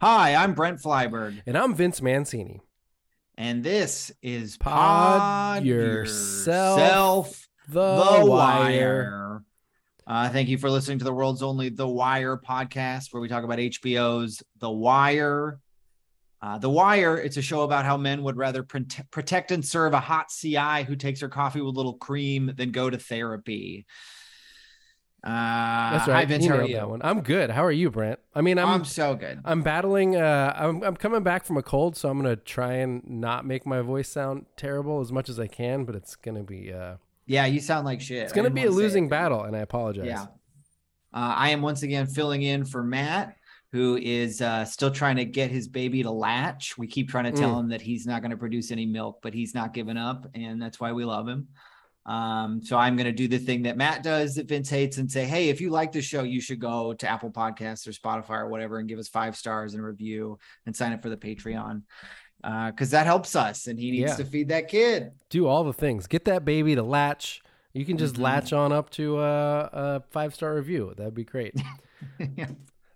Hi, I'm Brent Flyberg, And I'm Vince Mancini. and this is Pod Yourself The Wire. Uh, thank you for listening to the world's only The Wire podcast, where we talk about HBO's The Wire. Uh, the Wire, it's a show about how men would rather prote- protect and serve a hot CI who takes her coffee with little cream than go to therapy. Uh, That's Hi, right. Vince. you you? that one. I'm good. How are you, Brent? I mean, I'm I'm so good. I'm battling. Uh, I'm I'm coming back from a cold, so I'm gonna try and not make my voice sound terrible as much as I can. But it's gonna be uh, Yeah, you sound like shit. it's gonna be a losing battle, and I apologize. Yeah. Uh, I am once again filling in for Matt, who is uh, still trying to get his baby to latch. We keep trying to tell Mm. him that he's not going to produce any milk, but he's not giving up, and that's why we love him. Um, so I'm going to do the thing that Matt does that Vince hates and say, hey, if you like the show, you should go to Apple Podcasts or Spotify or whatever and give us five stars and a review and sign up for the Patreon. Because that helps us, and he needs Yeah. to feed that kid. Do all the things. Get that baby to latch. You can just Mhm. latch on up to a, a five star review. That'd be great. Yeah.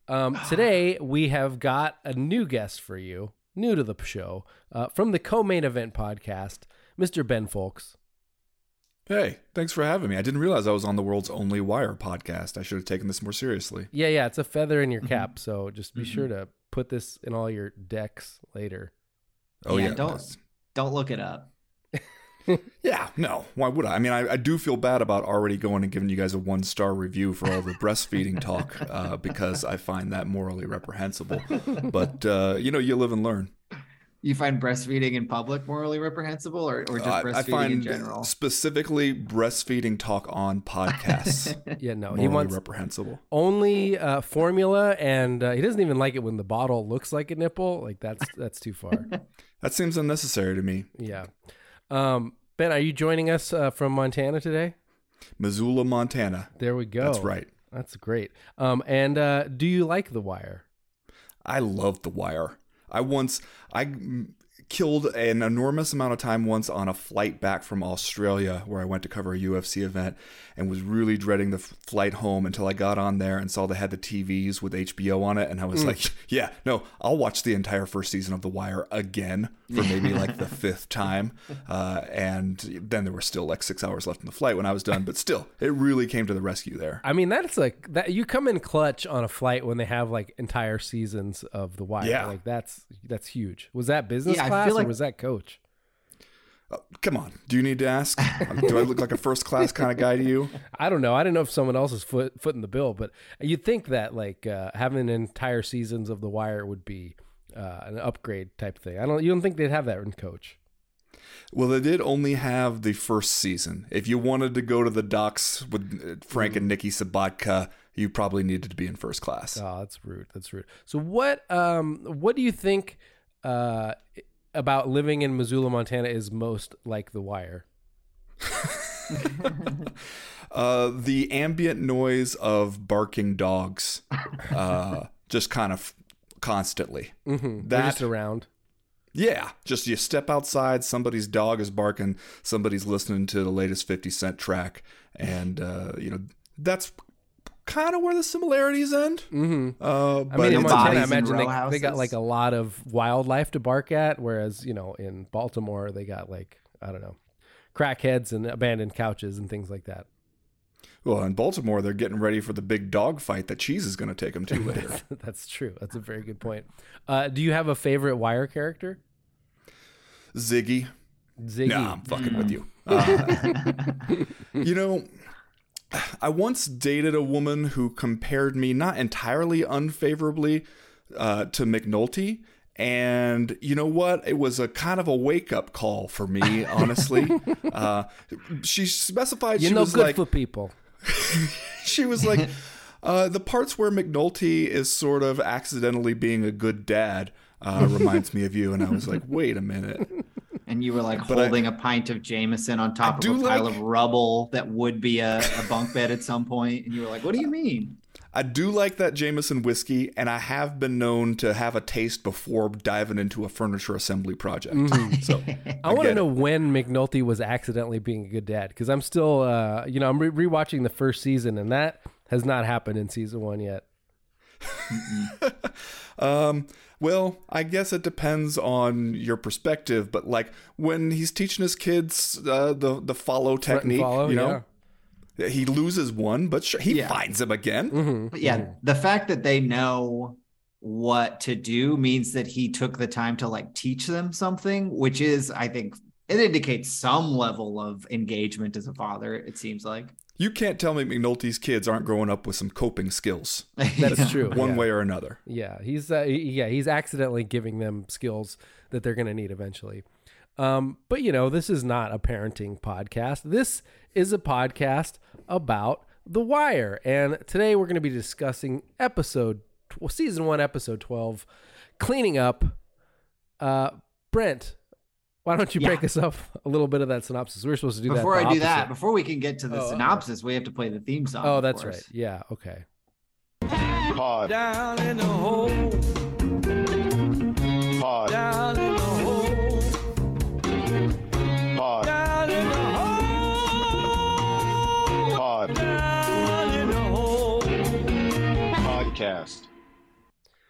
Um, today we have got a new guest for you, new to the show, uh, from the co-main event podcast, Mr. Ben Fowlkes. Hey, thanks for having me. I didn't realize I was on the world's only Wire podcast. I should have taken this more seriously. Yeah, yeah, it's a feather in your Mm-hmm. cap, so just be sure to put this in all your decks later. Oh Yeah, yeah, don't- that's- Don't look it up. yeah. No, why would I? I mean, I, I do feel bad about already going and giving you guys a one star review for all the breastfeeding talk uh, because I find that morally reprehensible. But uh, you know, you live and learn. You find breastfeeding in public morally reprehensible, or, or just Uh, breastfeeding I find in general? specifically breastfeeding talk on podcasts Yeah, no, morally he wants reprehensible. only uh, formula, and uh, he doesn't even like it when the bottle looks like a nipple. Like that's that's too far. That seems unnecessary to me. yeah. Um, ben, are you joining us uh, from Montana today? Missoula, Montana. There we go. That's right. That's great. Um, and uh, do you like The Wire? I love The Wire. I once I killed an enormous amount of time once on a flight back from Australia where I went to cover a UFC event and was really dreading the f- flight home until I got on there and saw they had the TVs with HBO on it and I was like, yeah, no, I'll watch the entire first season of The Wire again for maybe like the fifth time. Uh, and then there were still like six hours left in the flight when I was done, but still, it really came to the rescue there. I mean, that's like that. You come in clutch on a flight when they have like entire seasons of The Wire. Yeah. like that's that's huge. Was that business Yeah, I class feel or like- was that coach? Uh, come on, do you need to ask? do I look like a first class kind of guy to you? I don't know. I don't know if someone else is foot footing the bill, but you'd think that like uh, having entire seasons of The Wire would be uh, an upgrade type thing. I don't. You don't think they'd have that in Coach? Well, they did only have the first season. If you wanted to go to the docks with uh, Frank and Nikki Sobotka, you probably needed to be in first class. Oh, that's rude. That's rude. So what? Um, what do you think uh, about living in Missoula, Montana, is most like The Wire? Uh, the ambient noise of barking dogs uh, just kind of constantly. Mm-hmm. That- just around. Yeah, just you step outside, somebody's dog is barking, somebody's listening to the latest 50 Cent track, and, uh, you know, that's kind of where the similarities end. Mm-hmm. Uh, I but mean, in Montana, I imagine they, they got like a lot of wildlife to bark at, whereas you know in Baltimore they got like I don't know, crackheads and abandoned couches and things like that. well, in Baltimore, they're getting ready for the big dog fight that Cheese is going to take them to later. That's true. That's a very good point. Uh, do you have a favorite Wire character? Ziggy. Ziggy. No, I'm fucking with you. Uh, you know, I once dated a woman who compared me not entirely unfavorably uh, to McNulty. And you know what? It was a kind of a wake up call for me, honestly. uh, she specified You're she no was good like, for people. she was like, uh, the parts where McNulty is sort of accidentally being a good dad uh, reminds me of you. And I was like, wait a minute. And you were like But holding a pint of Jameson on top of a pile like- of rubble that would be a, a bunk bed at some point, and you were like, "What do you mean?" I do like that Jameson whiskey, and I have been known to have a taste before diving into a furniture assembly project. So I want to get know when McNulty was accidentally being a good dad because I'm still, uh, you know, I'm re- rewatching the first season and that has not happened in season one yet. Um, well, I guess it depends on your perspective, but like when he's teaching his kids uh, the the follow technique, follow, you know, he loses one, but sure, he Yeah. finds him again. Mhm. But yeah, the fact that they know what to do means that he took the time to like teach them something, which is, I think, it indicates some level of engagement as a father. It seems like You can't tell me McNulty's kids aren't growing up with some coping skills, That's true. one yeah. way or another. Yeah, he's uh, yeah he's accidentally giving them skills that they're going to need eventually. Um, but you know, this is not a parenting podcast. This is a podcast about The Wire, and today we're going to be discussing episode tw- season one, episode twelve, cleaning up. Uh, Brent, why don't you Yeah. break us up a little bit of that synopsis? We are supposed to do before that. Before I the do that, before we can get to the Oh, uh-oh. synopsis, we have to play the theme song. Oh, that's course. right. Yeah. Okay. Pod. Down in the hole, Pod. down in the hole, Pod. down in the hole, Pod. down in the hole. Podcast.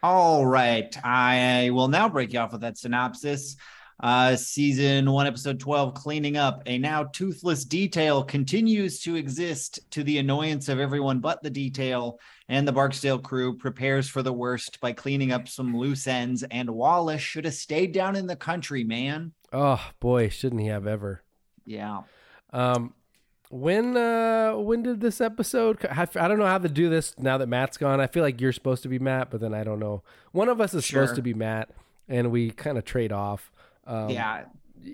All right. I will now break you off with that synopsis. Uh, season one, episode 12, cleaning up. A now toothless detail continues to exist to the annoyance of everyone but the detail, and the Barksdale crew prepares for the worst by cleaning up some loose ends. And Wallace should have stayed down in the country, man. Oh boy, shouldn't he have ever? Yeah. Um, when uh when did this episode? I I don't know how to do this now that Matt's gone. I feel like you're supposed to be Matt, but then I don't know. One of us is supposed to be Matt, and we kind of trade off. Um, yeah.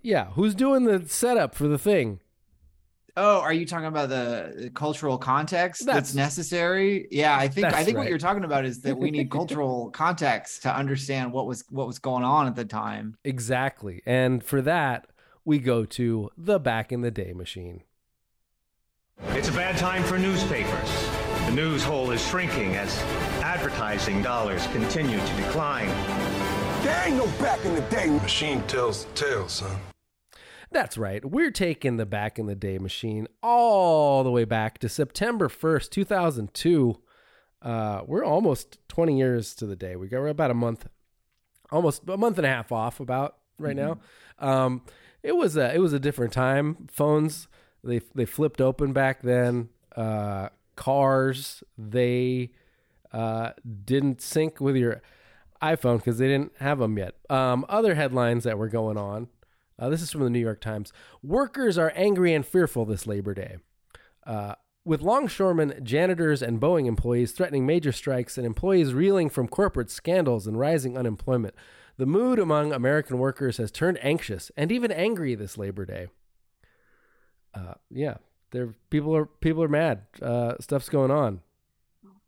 yeah. Who's doing the setup for the thing? Oh, are you talking about the the cultural context that's, That's- necessary? Yeah, I think I think right. what you're talking about is that we need cultural context to understand what was what was going on at the time. Exactly, and for that we go to the back in the day machine. It's a bad time for newspapers. The news hole is shrinking as advertising dollars continue to decline. There ain't no back in the day. Machine tells the tale, son. That's right. We're taking the back in the day machine all the way back to September 1st, 2002. Uh, we're almost 20 years to the day. We got we're about a month, almost a month and a half off about right now. Um, it was a it was a different time. Phones they they flipped open back then. Uh, cars they uh, didn't sync with your iPhone because they didn't have them yet. Um, other headlines that were going on. Uh, this is from the New York Times. Workers are angry and fearful this Labor Day. Uh, with longshoremen, janitors, and Boeing employees threatening major strikes and employees reeling from corporate scandals and rising unemployment, the mood among American workers has turned anxious and even angry this Labor Day. Uh, yeah, there people are people are mad. Uh, stuff's going on.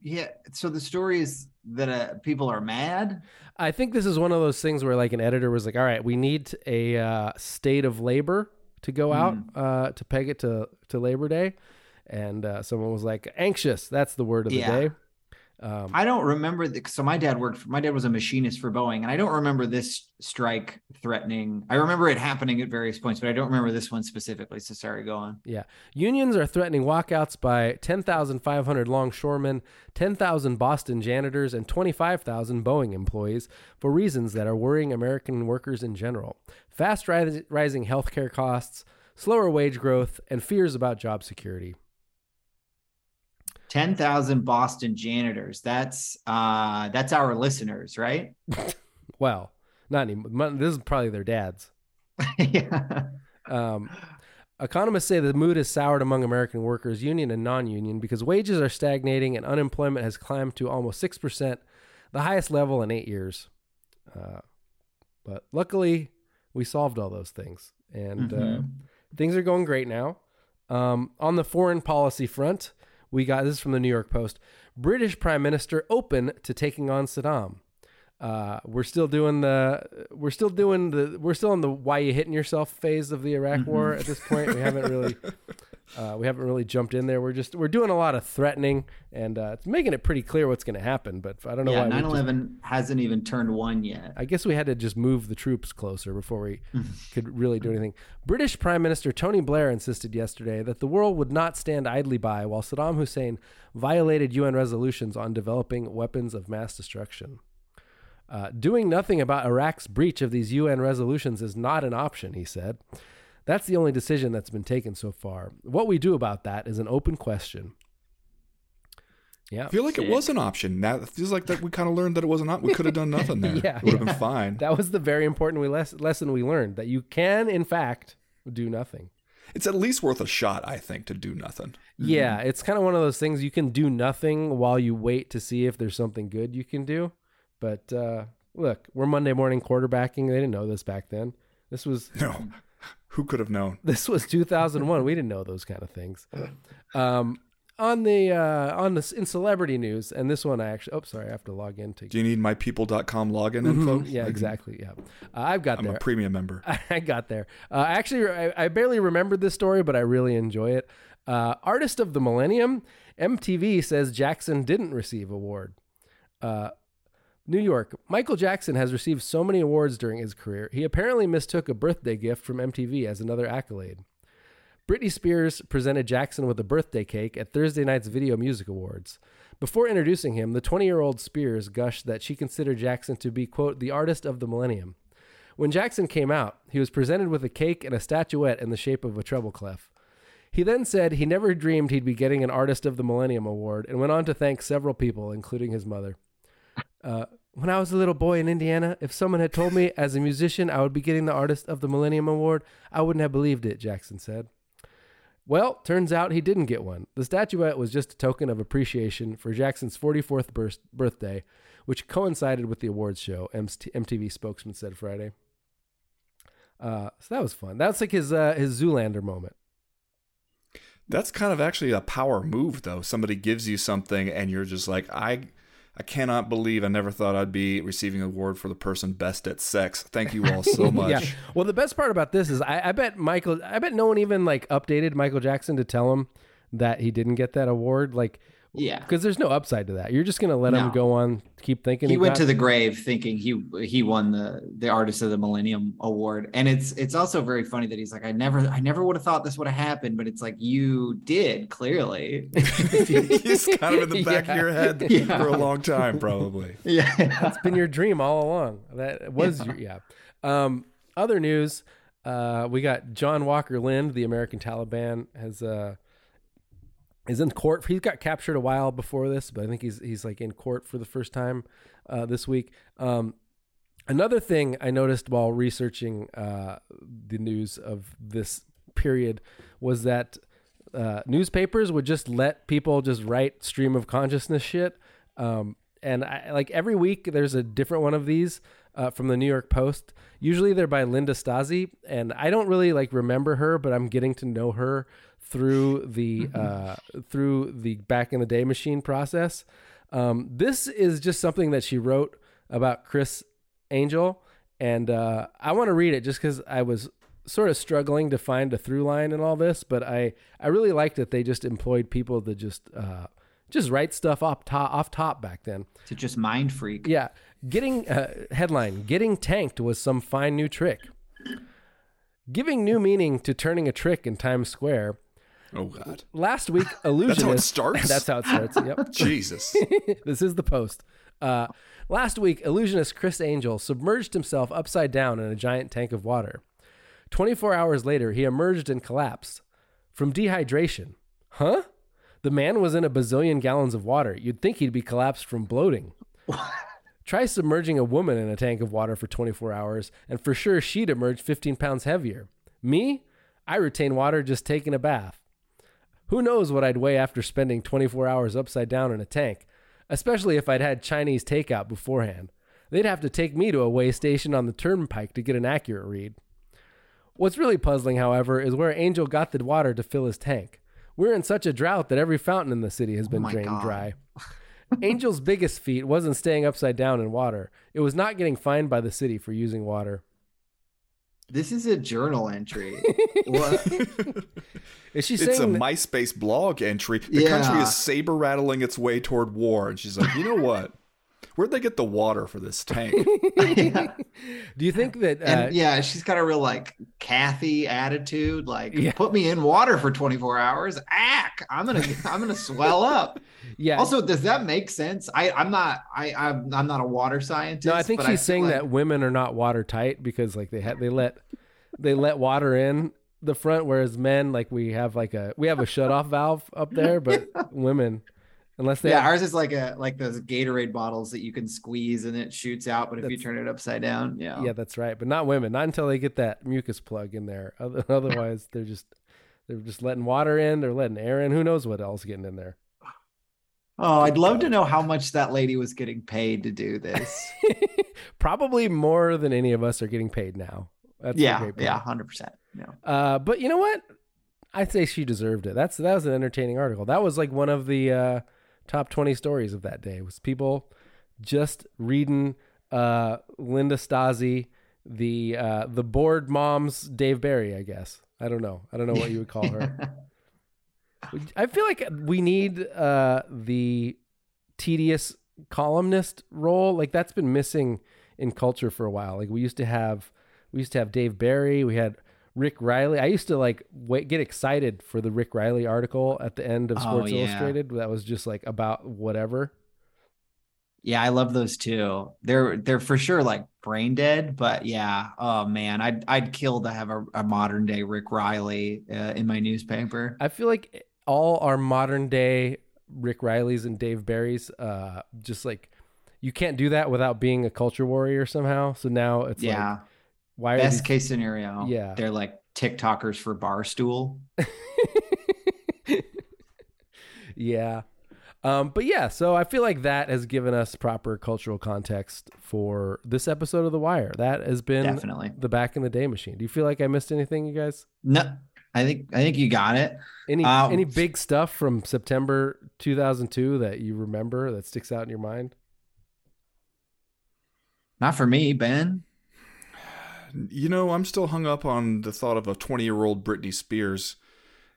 Yeah. So the story is that uh, people are mad. I think this is one of those things where like an editor was like, "All right, we need a uh, state of labor to go out uh, to peg it to to Labor Day," and uh, someone was like, "Anxious." That's the word of the Yeah. day. Um, I don't remember. The, so my dad worked. For, my dad was a machinist for Boeing, and I don't remember this strike threatening. I remember it happening at various points, but I don't remember this one specifically. So sorry, go on. Yeah. Unions are threatening walkouts by 10,500 longshoremen, 10,000 Boston janitors, and 25,000 Boeing employees for reasons that are worrying American workers in general. Fast ris- rising healthcare costs, slower wage growth, and fears about job security. Ten thousand Boston janitors. That's uh, that's our listeners, right? Well, not anymore. This is probably their dads. yeah. Um, economists say the mood is soured among American workers, union and non union, because wages are stagnating and unemployment has climbed to almost 6%, the highest level in eight years. Uh, but luckily, we solved all those things. And uh, Mhm. things are going great now. Um, on the foreign policy front, we got this is from the New York Post British Prime Minister open to taking on Saddam. Uh, we're still doing the we're still doing the we're still in the why you hitting yourself phase of the Iraq War at this point. We haven't really uh, we haven't really jumped in there. We're just we're doing a lot of threatening and uh, it's making it pretty clear what's going to happen. But I don't know Yeah, why. we 9 just- 11 hasn't even turned one yet. I guess we had to just move the troops closer before we could really do anything. British Prime Minister Tony Blair insisted yesterday that the world would not stand idly by while Saddam Hussein violated UN resolutions on developing weapons of mass destruction. Uh, doing nothing about Iraq's breach of these UN resolutions is not an option, he said. That's the only decision that's been taken so far. What we do about that is an open question. Yeah. I feel like it was an option. Now it feels like that we kind of learned that it wasn't. We could have done nothing there. Yeah, it would have yeah. been fine. That was the very important we les- lesson we learned that you can, in fact, do nothing. It's at least worth a shot, I think, to do nothing. Yeah, it's kind of one of those things you can do nothing while you wait to see if there's something good you can do. But uh, look, we're Monday morning quarterbacking. They didn't know this back then. This was No, who could have known? this was 2001. we didn't know those kind of things. Um, on the uh, on the in celebrity news, and this one I actually. Oh, sorry, I have to log in to. Do you need mypeople.com login info? Mhm, Yeah, can- exactly. Yeah, uh, I've got there. I'm there. a premium member. I got there. Uh, actually, I, I barely remembered this story, but I really enjoy it. Uh, Artist of the Millennium, MTV says Jackson didn't receive award. New York, Michael Jackson has received so many awards during his career. He apparently mistook a birthday gift from MTV as another accolade. Britney Spears presented Jackson with a birthday cake at Thursday night's Video Music Awards. Before introducing him, the 20 year old Spears gushed that she considered Jackson to be, quote, the artist of the millennium. When Jackson came out, he was presented with a cake and a statuette in the shape of a treble clef. He then said he never dreamed he'd be getting an Artist of the Millennium award and went on to thank several people, including his mother. Uh, when I was a little boy in Indiana, if someone had told me as a musician I would be getting the Artist of the Millennium award, I wouldn't have believed it, Jackson said. Well, turns out he didn't get one. The statuette was just a token of appreciation for Jackson's 44th birth- birthday, which coincided with the awards show, MT- MTV spokesman said Friday. Uh, so that was fun. That's like his uh, his Zoolander moment. That's kind of actually a power move, though. Somebody gives you something, and you're just like, I, I cannot believe I never thought I'd be receiving an award for the person best at sex. Thank you all so much. Yeah. Well, the best part about this is I, I bet Michael, I bet no one even like updated Michael Jackson to tell him that he didn't get that award. Like, Yeah. because there's no upside to that. You're just gonna let him go on, keep thinking he went got- to the grave thinking he he won the the artist of the millennium award and it's it's also very funny that he's like i never i never would have thought this would have happened but it's like you did clearly He's kind of in the back Yeah. of your head Yeah. for a long time, probably. yeah It's been your dream all along. That was your yeah. Um, other news, uh, we got John Walker Lindh, the American Taliban, has uh, is in court. He's got captured a while before this, but I think he's he's like in court for the first time uh, this week. Um, another thing I noticed while researching uh, the news of this period was that uh, newspapers would just let people just write stream of consciousness shit. Um, and I, like every week, there's a different one of these uh, from the New York Post. Usually they're by Linda Stasi, and I don't really like remember her, but I'm getting to know her through the uh, through the back in the day machine process. Um, this is just something that she wrote about Criss Angel, and uh, I want to read it just because I was sort of struggling to find a through line in all this, but I I really liked that they just employed people to just uh, just write stuff off top, off top back then. To just mind freak. Yeah. Getting uh, headline Getting tanked was some fine new trick. Giving new meaning to turning a trick in Times Square. Oh God. Last week, illusionist. That's how it starts? That's how it starts. Yep. Jesus. this is the post. Uh, last week, illusionist Criss Angel submerged himself upside down in a giant tank of water. 24 hours later, he emerged and collapsed from dehydration. Huh? The man was in a bazillion gallons of water. You'd think he'd be collapsed from bloating. Try submerging a woman in a tank of water for 24 hours, and for sure she'd emerge 15 pounds heavier. Me? I retain water just taking a bath. Who knows what I'd weigh after spending 24 hours upside down in a tank, especially if I'd had Chinese takeout beforehand. They'd have to take me to a weigh station on the turnpike to get an accurate read. What's really puzzling, however, is where Angel got the water to fill his tank. We're in such a drought that every fountain in the city has oh been my drained God. dry. Angel's biggest feat wasn't staying upside down in water. It was not getting fined by the city for using water. This is a journal entry. what? Is she saying It's a that- MySpace blog entry. The country is saber rattling its way toward war, and she's like, you know what? Where'd they get the water for this tank? yeah. Do you think that uh, And yeah, she's got a real like Cathy attitude. Like, Yeah. put me in water for 24 hours. Ack, I'm gonna, I'm gonna swell up. yeah Also, does that make sense? I, I'm not, I, I'm, I'm not a water scientist. No, I think but she's feel saying like- that women are not watertight because like they had they let they let water in the front, whereas men like we have like a we have a shut off valve up there, but women unless they Yeah, have, ours is like a like those Gatorade bottles that you can squeeze and it shoots out, but if you turn it upside down, yeah, yeah, that's right, but not women, not until they get that mucus plug in there. Otherwise, they're just they're just letting water in, they're letting air in. Who knows what else getting in there? Oh, I'd love to know how much that lady was getting paid to do this. Probably more than any of us are getting paid now. That's yeah, great yeah, hundred percent. Yeah. Uh, but you know what? I'd say she deserved it. That's that was an entertaining article. That was like one of the uh, top twenty stories of that day. Was people just reading uh, Linda Stasi, the uh, the bored mom's Dave Barry. I guess I don't know. I don't know what you would call her. I feel like we need uh, the tedious columnist role. Like that's been missing in culture for a while. Like we used to have, we used to have Dave Barry. We had Rick Reilly. I used to like wait, get excited for the Rick Reilly article at the end of Oh, Sports yeah. Illustrated. That was just like about whatever. Yeah, I love those too. They're they're for sure like brain dead, but yeah. Oh man, I'd I'd kill to have a, a modern day Rick Reilly uh, in my newspaper. I feel like all our modern day Rick Reillys and Dave Barrys, uh, just like you can't do that without being a culture warrior somehow. So now it's yeah, like, why best these case scenario. Yeah. they're like TikTokers for Barstool. yeah. Um, but yeah, so I feel like that has given us proper cultural context for this episode of The Wire. That has been Definitely. the back in the day machine. Do you feel like I missed anything, you guys? No, I think I think you got it. Any Um, any big stuff from September 2002 that you remember that sticks out in your mind? Not for me, Ben. You know, I'm still hung up on the thought of a 20 year old Britney Spears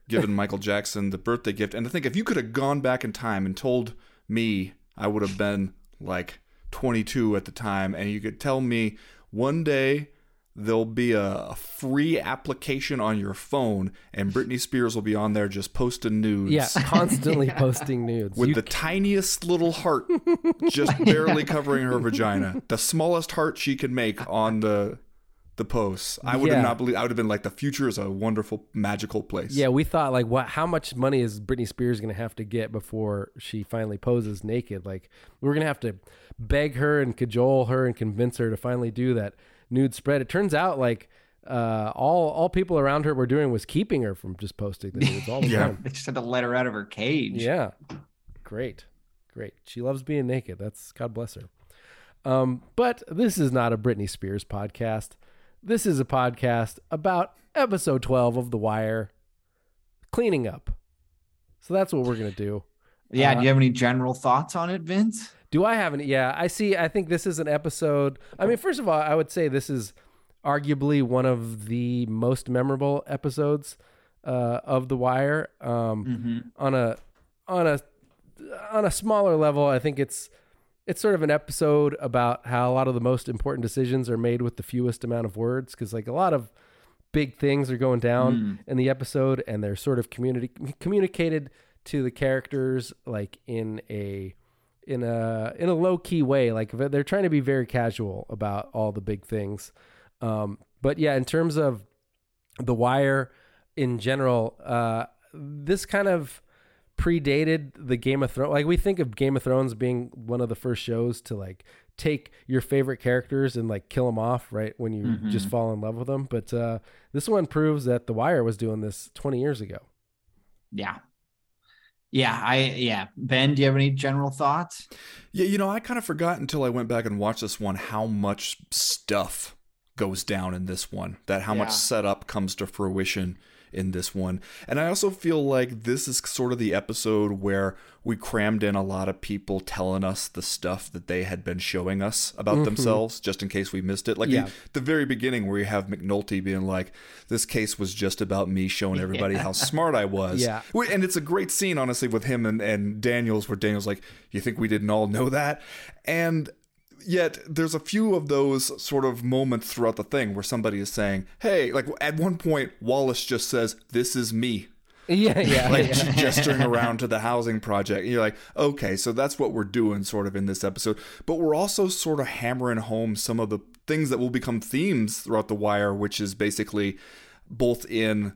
giving Michael Jackson the birthday gift. And I think if you could have gone back in time and told me I would have been like 22 at the time, and you could tell me one day there'll be a, a free application on your phone, and Britney Spears will be on there just posting nudes. Yeah, constantly posting nudes. With You- the tiniest little heart just barely covering her vagina, the smallest heart she can make on the the posts. I would Yeah. have not believed. I would have been like, the future is a wonderful, magical place. yeah, we thought like, what? How much money is Britney Spears going to have to get before she finally poses naked? Like, we're going to have to beg her and cajole her and convince her to finally do that nude spread. It turns out like uh, all all people around her were doing was keeping her from just posting the nudes all the Yeah. time. They just had to let her out of her cage. Yeah, great, great. She loves being naked. That's God bless her. Um, but this is not a Britney Spears podcast. This is a podcast about episode 12 of The Wire, cleaning up. So that's what we're going to do. Yeah. Uh, do you have any general thoughts on it, Vince? Do I have any? Yeah, I see. I think this is an episode. I mean, first of all, I would say this is arguably one of the most memorable episodes uh, of The Wire. Um, Mm-hmm. On a on a on a smaller level, I think it's it's sort of an episode about how a lot of the most important decisions are made with the fewest amount of words because like a lot of big things are going down Mm. in the episode and they're sort of community communicated to the characters like in a in a in a low key way like they're trying to be very casual about all the big things um but yeah in terms of the wire in general uh this kind of predated the game of thrones like we think of game of thrones being one of the first shows to like take your favorite characters and like kill them off right when you Mhm. just fall in love with them but uh this one proves that the wire was doing this 20 years ago Yeah. Yeah, I yeah. Ben, do you have any general thoughts? Yeah, you know, I kind of forgot until I went back and watched this one how much stuff goes down in this one, that how Yeah. much setup comes to fruition in this one. And I also feel like this is sort of the episode where we crammed in a lot of people telling us the stuff that they had been showing us about Mhm. themselves just in case we missed it. Like Yeah. the, the very beginning where you have McNulty being like, this case was just about me showing everybody how smart I was. Yeah. And it's a great scene, honestly, with him and, and Daniels, where Daniels like, "You think we didn't all know that?" And yet, there's a few of those sort of moments throughout the thing where somebody is saying, "Hey," like at one point, Wallace just says, "This is me." yeah yeah, like yeah. gesturing around to the housing project. And you're like, okay, so that's what we're doing sort of in this episode. But we're also sort of hammering home some of the things that will become themes throughout the wire, which is basically both in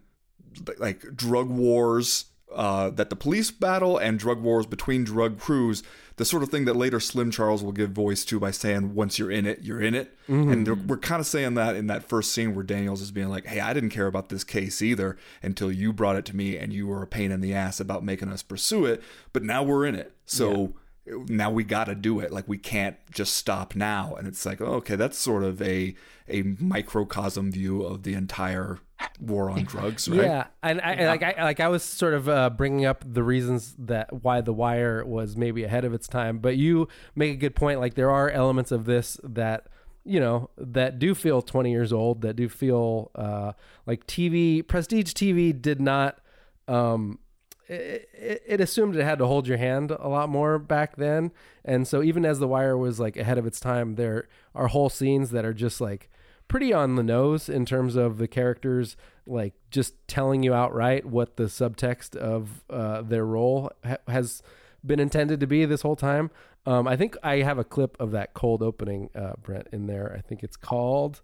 like drug wars uh, that the police battle and drug wars between drug crews, the sort of thing that later Slim Charles will give voice to by saying, once you're in it, you're in it. Mm-hmm. And they're- we're kind of saying that in that first scene where Daniels is being like, hey, I didn't care about this case either until you brought it to me and you were a pain in the ass about making us pursue it. But now we're in it. So. Now we got to do it. Like we can't just stop now. And it's like, oh, okay, that's sort of a a microcosm view of the entire war on drugs, right? Yeah, and I and like I like I was sort of uh, bringing up the reasons that why the Wire was maybe ahead of its time, but you make a good point. Like there are elements of this that you know that do feel 20 years old, that do feel uh, like TV prestige TV did not. Um, it, it, it assumed it had to hold your hand a lot more back then, and so even as the Wire was like ahead of its time, there are whole scenes that are just like pretty on the nose in terms of the characters like just telling you outright what the subtext of uh, their role ha- has been intended to be this whole time. Um, I think I have a clip of that cold opening, uh, Brent, in there. I think it's called.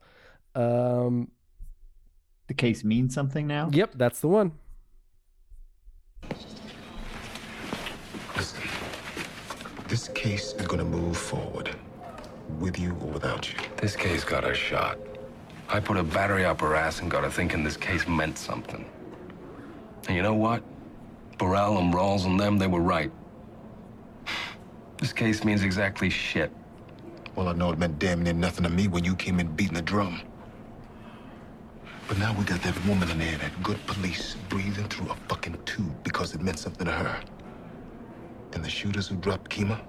Um, The case means something now. yep, that's the one. Listen, this case is gonna move forward, with you or without you. This case got a shot. I put a battery up her ass and got her thinking this case meant something. And you know what? Burrell and Rawls and them, they were right. This case means exactly shit. Well, I know it meant damn near nothing to me when you came in beating the drum. But now we got that woman in there, that good police, breathing through a fucking tube because it meant something to her. And the shooters who dropped Kima,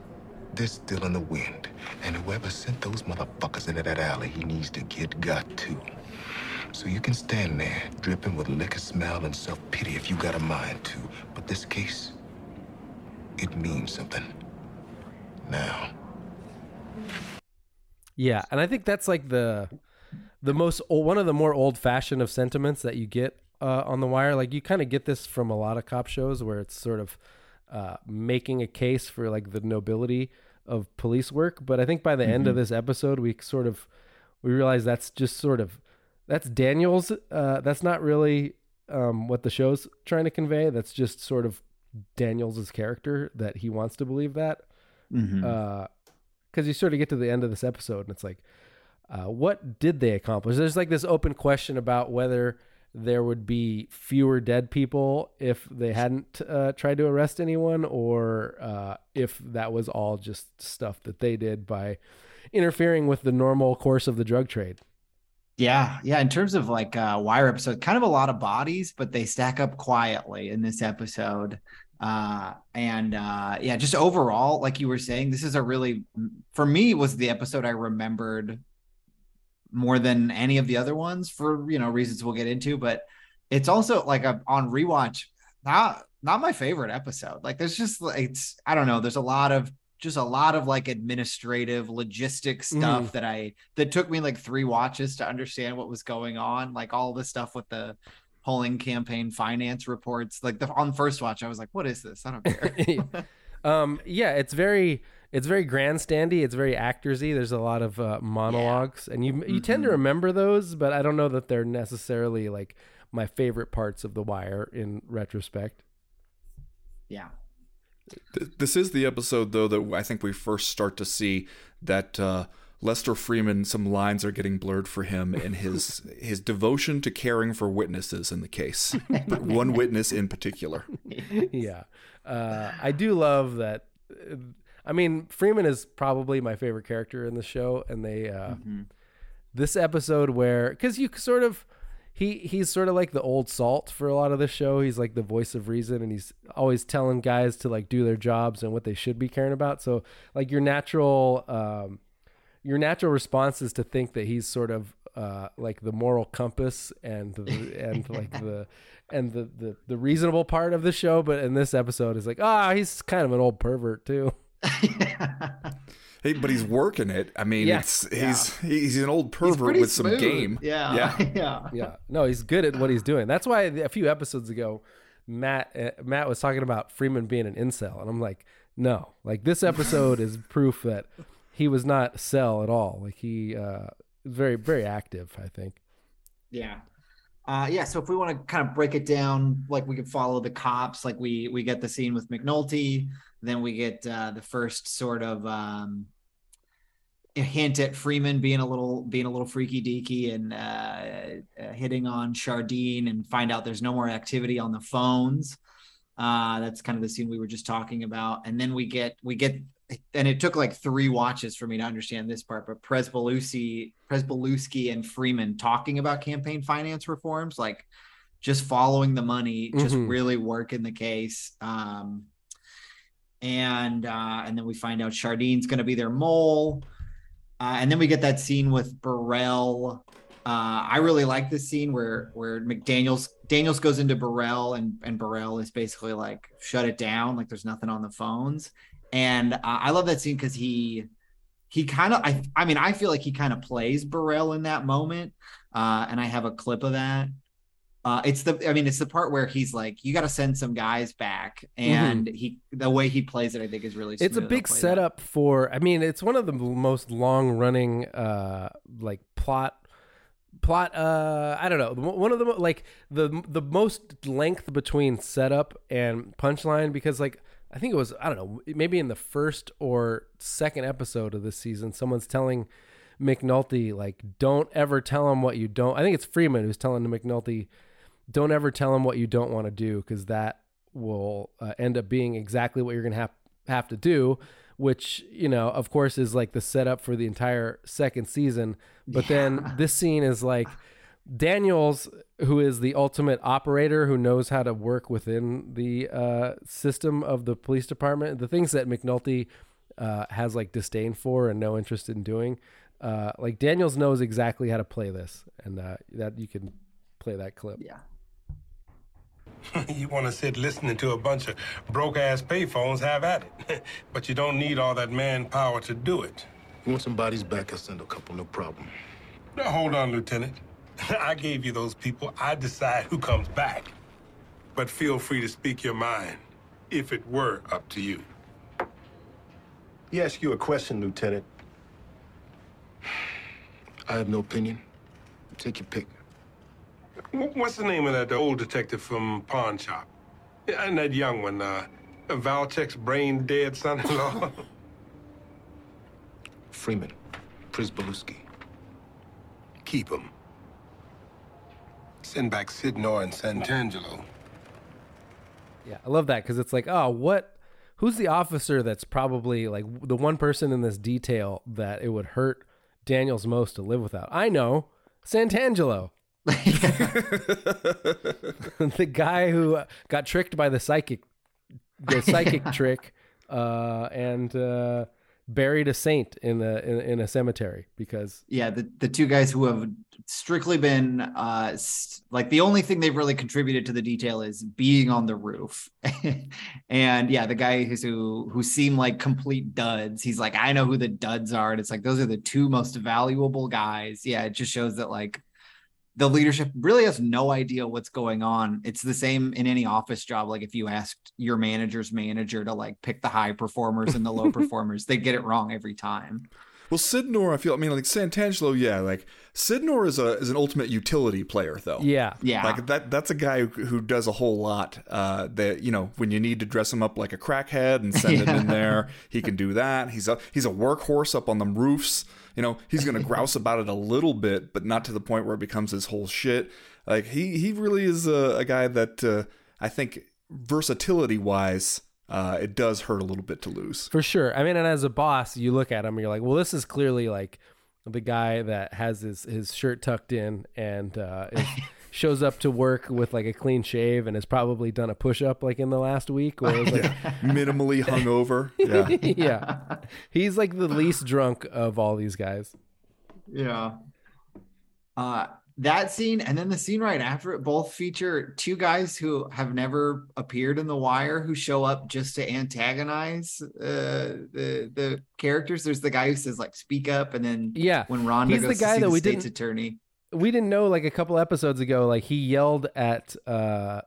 they're still in the wind. And whoever sent those motherfuckers into that alley, he needs to get got too. So you can stand there, dripping with liquor smell and self-pity if you got a mind to. But this case, it means something. Now. Yeah, and I think that's like the the most one of the more old fashioned of sentiments that you get uh, on the wire. Like you kind of get this from a lot of cop shows where it's sort of uh, making a case for like the nobility of police work. But I think by the end of this episode, we sort of we realize that's just sort of that's Daniel's. Uh, that's not really um, what the show's trying to convey. That's just sort of Daniel's character that he wants to believe that because you sort of get to the end of this episode and it's like, uh, what did they accomplish? There's like this open question about whether there would be fewer dead people if they hadn't uh, tried to arrest anyone, or uh, if that was all just stuff that they did by interfering with the normal course of the drug trade. Yeah, yeah. In terms of like uh wire episode, kind of a lot of bodies, but they stack up quietly in this episode. Uh and uh yeah, just overall, like you were saying, this is a really for me was the episode I remembered more than any of the other ones for you know reasons we'll get into, but it's also like a on rewatch. not not my favorite episode. Like there's just like it's I don't know, there's a lot of just a lot of like administrative logistic stuff Mhm. that I that took me like three watches to understand what was going on. Like all the stuff with the polling campaign finance reports. Like the on first watch, I was like, what is this? I don't care. um, yeah, it's very it's very grandstandy. It's very actorsy. There's a lot of uh, monologues, and you you tend to Mhm. remember those, but I don't know that they're necessarily like my favorite parts of The Wire in retrospect. yeah. This is the episode, though, that I think we first start to see that uh, Lester Freamon, some lines are getting blurred for him in his his devotion to caring for witnesses in the case. One witness in particular. yeah. Uh, I do love that. I mean, Freamon is probably my favorite character in the show, and they uh, Mm-hmm. this episode where because you sort of he he's sort of like the old salt for a lot of the show. He's like the voice of reason, and he's always telling guys to like do their jobs and what they should be caring about. So like your natural um, your natural response is to think that he's sort of uh, like the moral compass and the, and like the and the, the the reasonable part of the show. But in this episode, is like ah, he's kind of an old pervert too. Hey, but he's working it. I mean, Yes. it's, he's he's an old He's pervert pretty with some game. Yeah. yeah. yeah. yeah no he's good at what he's doing that's why a few episodes ago matt uh, matt was talking about freamon being an incel and i'm like no like this episode is proof that he was not cell at all like he uh very very active i think Yeah. Uh, yeah. So if we want to kind of break it down, like we could follow the cops, like we we get the scene with McNulty, then we get uh, the first sort of um, a hint at Freamon being a little being a little freaky deaky and uh, uh, hitting on Shardene, and find out there's no more activity on the phones. Uh, that's kind of the scene we were just talking about, and then we get we get and it took like three watches for me to understand this part, but Pryzbylewski, Pryzbylewski and Freamon talking about campaign finance reforms, like just following the money, just Mhm. really working the case. Um, and uh, and then we find out Shardene's going to be their mole, uh, and then we get that scene with Burrell. Uh, I really like this scene where where McDaniel's Daniels goes into Burrell and and Burrell is basically like shut it down, like there's nothing on the phones. And I love that scene because he he kind of I I mean I feel like he kind of plays Burrell in that moment. Uh, and I have a clip of that. Uh, it's the I mean it's the part where he's like you got to send some guys back, and he the way he plays it I think is really it's a big I'll that. setup for i mean it's one of the most long running uh like plot plot uh i don't know one of the like the the most length between setup and punchline because like i think it was i don't know maybe in the first or second episode of this season someone's telling mcnulty like don't ever tell him what you don't i think it's freamon who's telling mcnulty don't ever tell him what you don't want to do because that will uh, end up being exactly what you're going to have have to do which you know of course is like the setup for the entire second season. But then this scene is like Daniels who is the ultimate operator who knows how to work within the uh, system of the police department the things that McNulty uh, has like disdain for and no interest in doing uh, like Daniels knows exactly how to play this and uh, that you can play that clip. Yeah you want to sit listening to a bunch of broke ass payphones, have at it. but you don't need all that manpower to do it. You want some bodies back? I'll send a couple, no problem. Now, hold on, Lieutenant. I gave you those people. I decide who comes back. But feel free to speak your mind if it were up to you. He asked you a question, Lieutenant. I have no opinion. Take your pick. Wh- What's the name of that old detective from Pawn Shop? And that young one, uh, Valchek's brain dead son-in-law. Freamon, Pryzbylewski. Keep him. Send back Sydnor and Santangelo. Yeah, I love that because it's like, oh, what? Who's the officer that's probably like the one person in this detail that it would hurt Daniels most to live without? I know, Santangelo, the guy who got tricked by the psychic, the psychic trick, uh, and uh, buried a saint in a in, in a cemetery because yeah the, the two guys who have strictly been uh s- like the only thing they've really contributed to the detail is being on the roof. And yeah the guy who's who who seem like complete duds he's like i know who the duds are and it's like those are the two most valuable guys. Yeah it just shows that like the leadership really has no idea what's going on. It's the same in any office job. Like if you asked your manager's manager to like pick the high performers and the low performers they get it wrong every time Well, Sydnor, I feel. I mean, like Santangelo, yeah. Like Sydnor is a is an ultimate utility player, though. Yeah. Yeah. Like that. That's a guy who, who does a whole lot. Uh, that you know, when you need to dress him up like a crackhead and send him in there, he can do that. He's a he's a workhorse up on the roofs. You know, he's gonna grouse about it a little bit, but not to the point where it becomes his whole shit. Like he he really is a, a guy that uh, I think versatility wise, uh, it does hurt a little bit to lose. For sure. I mean, and as a boss, you look at him and you're like, well, this is clearly like the guy that has his, his shirt tucked in and uh, is, shows up to work with like a clean shave and has probably done a push up like in the last week. or it was like, Minimally hungover. Yeah. yeah. He's like the least drunk of all these guys. Yeah. Uh that scene and then the scene right after it both feature two guys who have never appeared in the wire who show up just to antagonize uh the the characters there's the guy who says like speak up and then Yeah. when Rhonda He's goes the to guy see that the we state's didn't- attorney We didn't know like a couple episodes ago, like he yelled at uh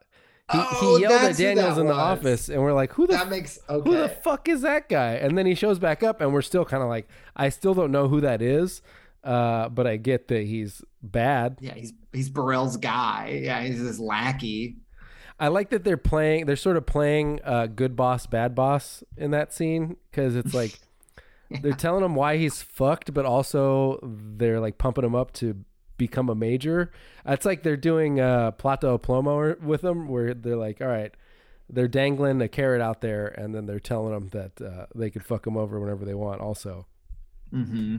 he, Oh, he yelled at Daniels in the was. office and we're like, who the that makes okay who the fuck is that guy? And then he shows back up, and we're still kind of like, I still don't know who that is, uh, but I get that he's bad. yeah he's he's Burrell's guy yeah he's his lackey I like that they're playing, they're sort of playing uh, good boss, bad boss in that scene because it's like they're telling him why he's fucked, but also they're like pumping him up to become a major. It's like they're doing uh, Plato Plomo with him, where they're like, all right. They're dangling a carrot out there, and then they're telling him that uh, they could fuck him over whenever they want. Also, mm-hmm.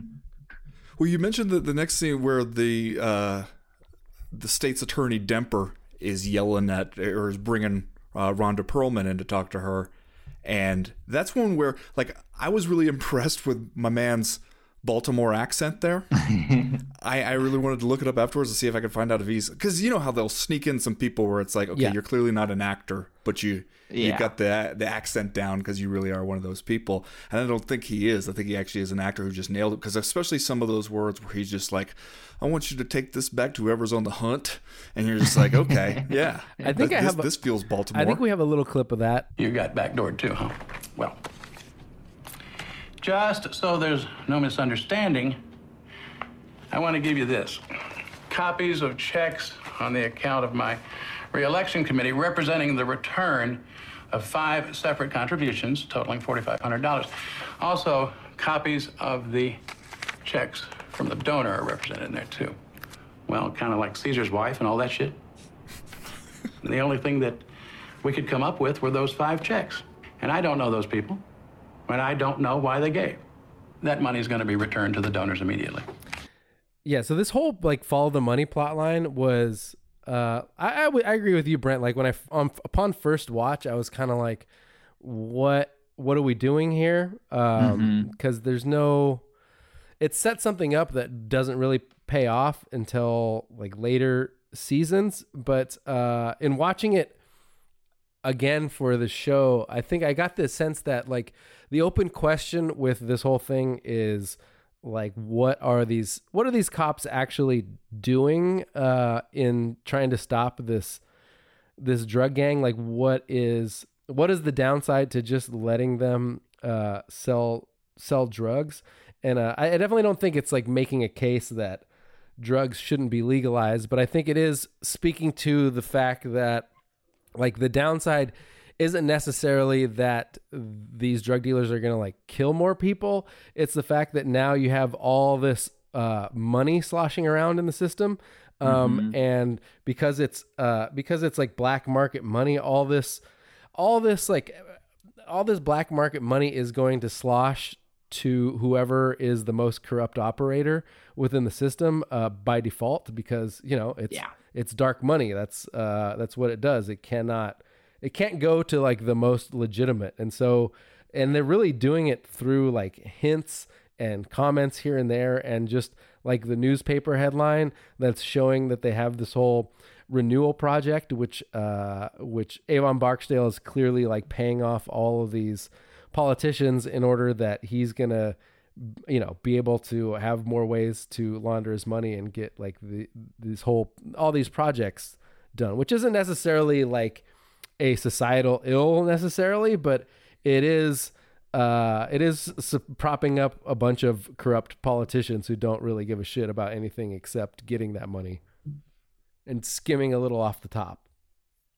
Well, you mentioned the, the next scene where the uh, the state's attorney Demper is yelling at or is bringing uh, Rhonda Perlman in to talk to her, and that's one where like I was really impressed with my man's Baltimore accent there. I, I really wanted to look it up afterwards to see if I could find out if he's because you know how they'll sneak in some people where it's like okay Yeah. you're clearly not an actor but you you got the the accent down because you really are one of those people and I don't think he is I think he actually is an actor who just nailed it because especially some of those words where he's just like I want you to take this back to whoever's on the hunt and you're just like okay yeah I think this, I have a- this feels Baltimore I think we have a little clip of that. You got backdoored too, huh? Well, just so there's no misunderstanding, I want to give you this copies of checks on the account of my reelection committee representing the return of five separate contributions totaling $4,500. Also, copies of the checks from the donor are represented in there too. Well, kind of like Caesar's wife and all that shit. The only thing that we could come up with were those five checks. And I don't know those people, and I don't know why they gave. That money's going to be returned to the donors immediately. Yeah, so this whole like follow the money plot line was uh I I, w- I agree with you Brent like when I um, upon first watch I was kind of like what what are we doing here um cuz there's no it sets something up that doesn't really pay off until like later seasons but uh in watching it again for the show, I think I got the sense that like the open question with this whole thing is like what are these what are these cops actually doing uh in trying to stop this this drug gang? Like what is what is the downside to just letting them uh sell sell drugs? And uh, I I definitely don't think it's like making a case that drugs shouldn't be legalized but I think it is speaking to the fact that like the downside isn't necessarily that these drug dealers are going to like kill more people. It's the fact that now you have all this uh, money sloshing around in the system um, and because it's uh, because it's like black market money all this all this like all this black market money is going to slosh to whoever is the most corrupt operator within the system uh, by default because you know it's Yeah. it's dark money. That's uh, that's what it does. It cannot it can't go to like the most legitimate. And so and they're really doing it through like hints and comments here and there and just like the newspaper headline that's showing that they have this whole renewal project, which uh, which Avon Barksdale is clearly like paying off all of these politicians in order that he's gonna you know be able to have more ways to launder his money and get like the these whole all these projects done which isn't necessarily like a societal ill necessarily but it is uh it is propping up a bunch of corrupt politicians who don't really give a shit about anything except getting that money and skimming a little off the top.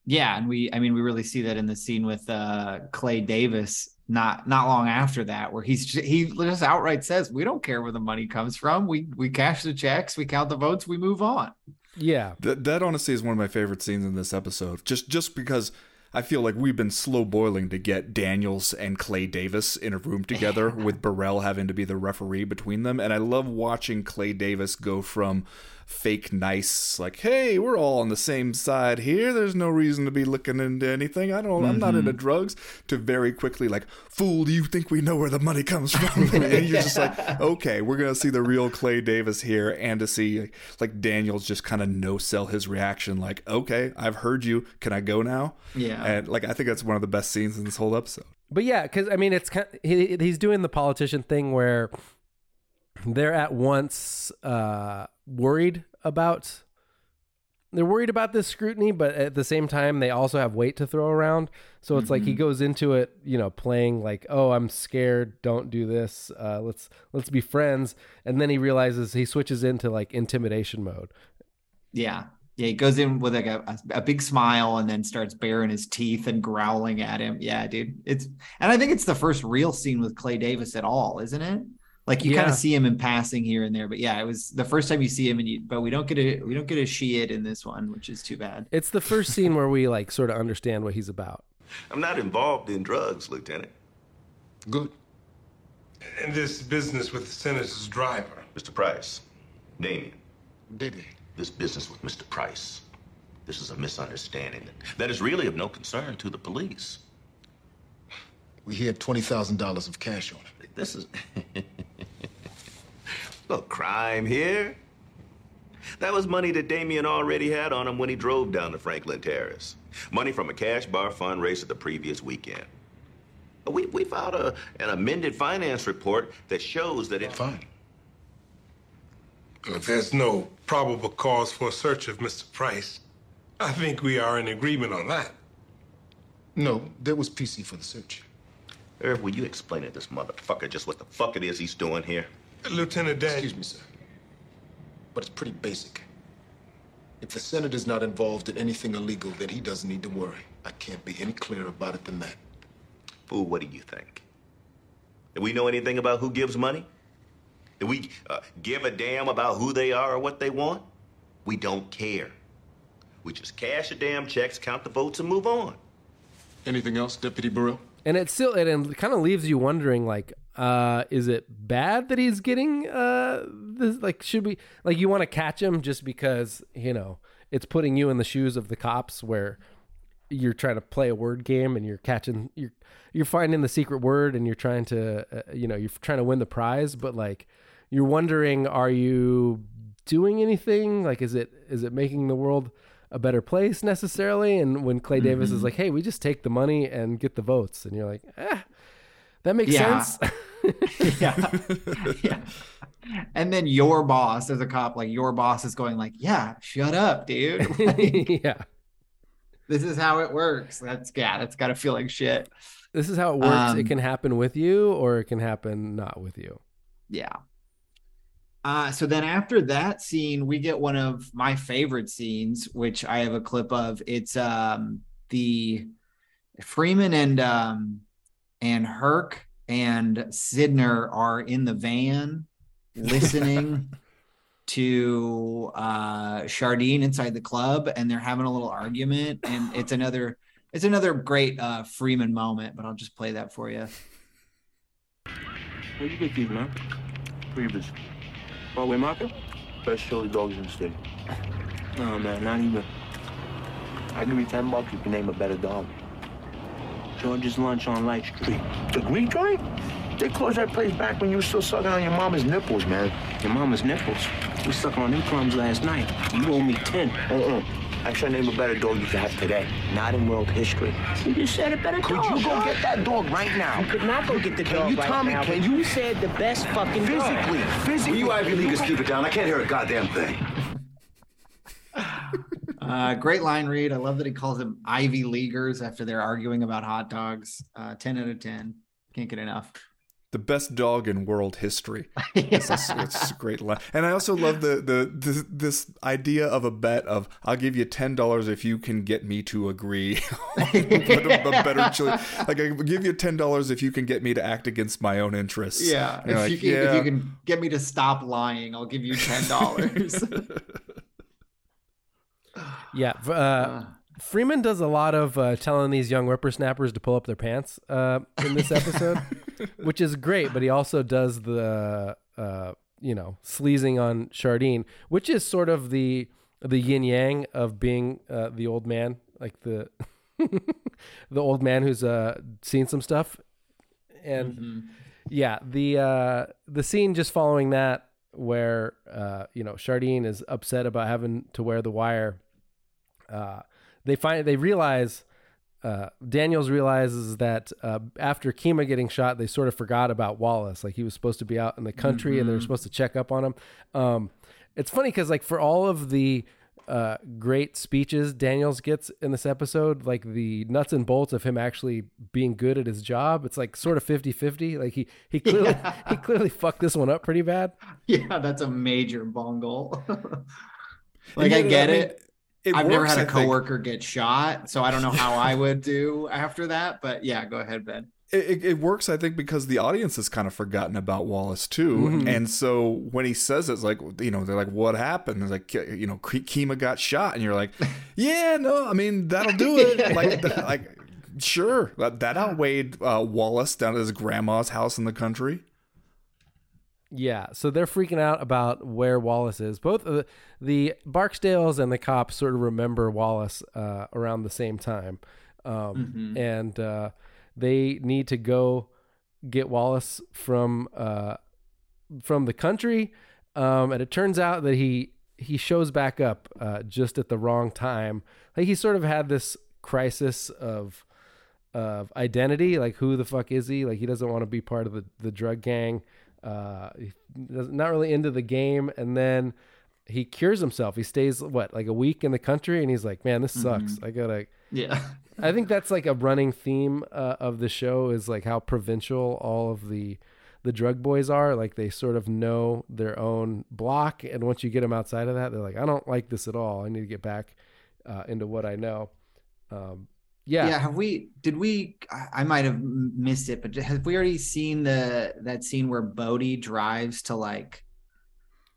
Yeah, and we I mean we really see that in the scene with uh Clay Davis not not long after that where he's ju- he just outright says we don't care where the money comes from. We we cash the checks, we count the votes, we move on. yeah That that honestly is one of my favorite scenes in this episode. Just just because I feel like we've been slow boiling to get Daniels and Clay Davis in a room together with Burrell having to be the referee between them. And I love watching Clay Davis go from fake nice, like, hey, we're all on the same side here. There's no reason to be looking into anything. I don't I'm not mm-hmm. into drugs to very quickly like, fool, do you think we know where the money comes from? and you're just like, okay, we're gonna see the real Clay Davis here and to see like Daniels just kind of no sell his reaction, like, okay, I've heard you. Can I go now? Yeah. And like I think that's one of the best scenes in this whole episode. But yeah, because I mean, it's kind. He, he's doing the politician thing where they're at once uh, worried about. They're worried about this scrutiny, but at the same time, they also have weight to throw around. So it's like he goes into it, you know, playing like, "Oh, I'm scared. Don't do this. Uh, let's let's be friends." And then he realizes he switches into like intimidation mode. Yeah. Yeah, he goes in with like a, a, a big smile and then starts baring his teeth and growling at him. Yeah, dude. It's and I think it's the first real scene with Clay Davis at all, isn't it? Like you kind of see him in passing here and there, but yeah, it was the first time you see him and you but we don't get a we don't get a she it in this one, which is too bad. It's the first scene where we like sort of understand what he's about. I'm not involved in drugs, Lieutenant. Good. And this business with the senator's driver. Mr. Price, Damien, Diddy. this business with Mr. Price, this is a misunderstanding that is really of no concern to the police. We had $20,000 of cash on him. This is no crime here. That was money that Damien already had on him when he drove down to Franklin Terrace. Money from a cash bar fundraiser the previous weekend. We, we filed a, an amended finance report that shows that it. Fine. If there's no probable cause for a search of Mr. Price, I think we are in agreement on that. No, there was PC for the search. Irv, will you explain to this motherfucker just what the fuck it is he's doing here? Lieutenant Dan. Excuse me, sir. But it's pretty basic. If the Senate is not involved in anything illegal, then he doesn't need to worry. I can't be any clearer about it than that. Fool, what do you think? Do we know anything about who gives money? Do we uh, give a damn about who they are or what they want? We don't care. We just cash the damn checks, count the votes, and move on. Anything else, Deputy Burrell? and it still it, it kind of leaves you wondering like uh is it bad that he's getting uh this like should we like you want to catch him just because you know it's putting you in the shoes of the cops where you're trying to play a word game and you're catching you're you're finding the secret word and you're trying to uh, you know you're trying to win the prize but like you're wondering are you doing anything like is it is it making the world a better place necessarily and when clay davis is Mhm. like hey we just take the money and get the votes and you're like eh, that makes Yeah. sense yeah. yeah. And then your boss as a cop, like your boss is going like, yeah, shut up, dude. Like, yeah this is how it works. That's yeah, that's gotta feel like shit. this is how it works Um, it can happen with you or it can happen not with you Yeah. Uh, so then after that scene, we get one of my favorite scenes, which I have a clip of. It's um the Freamon and um and Herc and Sydnor are in the van listening to uh Shardene inside the club and they're having a little argument and it's another it's another great uh Freamon moment, but I'll just play that for you. Where'd you get these, man? Previous. Broadway Market? Best show the dogs in the city. No, man, not even. I give you 10 bucks, if you can name a better dog. George's Lunch on Light Street. The Greek joint? They closed that place back when you were still sucking on your mama's nipples, man. Your mama's nipples? We sucking on them crumbs last night. You owe me 10. Uh-uh. I should name a better dog you could have today. Not in world history. You just said a better Could dog. you go dog. get that dog right now? You could not go get the Can dog you right tell me- now, can but you said the best fucking dog. Physically, physically. You Ivy Leaguers keep it down. I can't hear a goddamn thing. Uh, great line read. I love that he calls them Ivy Leaguers after they're arguing about hot dogs. Uh, 10 out of 10. Can't get enough. the best dog in world history. It's, a, great line. And I also love the, the the this idea of a bet of I'll give you ten dollars if you can get me to agree. a, a better choice. Like I will give you ten dollars if you can get me to act against my own interests. Yeah. If, like, you can, yeah. if you can get me to stop lying, I'll give you $10. Yeah. f- Uh, Freamon does a lot of uh, telling these young whippersnappers to pull up their pants uh, in this episode, which is great. But he also does the, uh, you know, sleazing on Shardene, which is sort of the the yin yang of being uh, the old man, like the the old man who's uh, seen some stuff. And yeah, the uh, the scene just following that, where uh, you know Shardene is upset about having to wear the wire uh, they find they realize uh, Daniels realizes that uh, after Kima getting shot, they sort of forgot about Wallace. Like he was supposed to be out in the country, and they were Mhm. supposed to check up on him. Um, it's funny because like for all of the uh, great speeches Daniels gets in this episode, like the nuts and bolts of him actually being good at his job, it's like sort of 50-50. Like he he clearly Yeah. he clearly fucked this one up pretty bad. yeah, that's a major bungle. like, I get I mean, it. It I've never had a coworker get shot, so I don't know how I would do after that. But yeah, go ahead, Ben. It, it, it works, I think, because the audience has kind of forgotten about Wallace too, Mhm. and so when he says it, it's like you know they're like, "What happened?" It's like you know, Kima got shot, and you're like, "Yeah, no, I mean that'll do it." like, like sure, that, that outweighed uh, Wallace down at his grandma's house in the country. Yeah, so they're freaking out about where Wallace is. Both the, the Barksdales and the cops sort of remember Wallace uh, around the same time, um, Mhm. and uh, they need to go get Wallace from uh, from the country. Um, and it turns out that he he shows back up uh, just at the wrong time. Like he sort of had this crisis of of identity. Like who the fuck is he? Like he doesn't want to be part of the the drug gang. Uh, doesn't- really into the game, and then he cures himself. He stays what like a week in the country, and he's like, "Man, this sucks. Mhm. I gotta." Yeah. I think that's like a running theme uh, of the show is like how provincial all of the the drug boys are. Like they sort of know their own block, and once you get them outside of that, they're like, "I don't like this at all. I need to get back uh, into what I know." Um, yeah, yeah have we did we I- i might have missed it but have we already seen the that scene where Bodie drives to like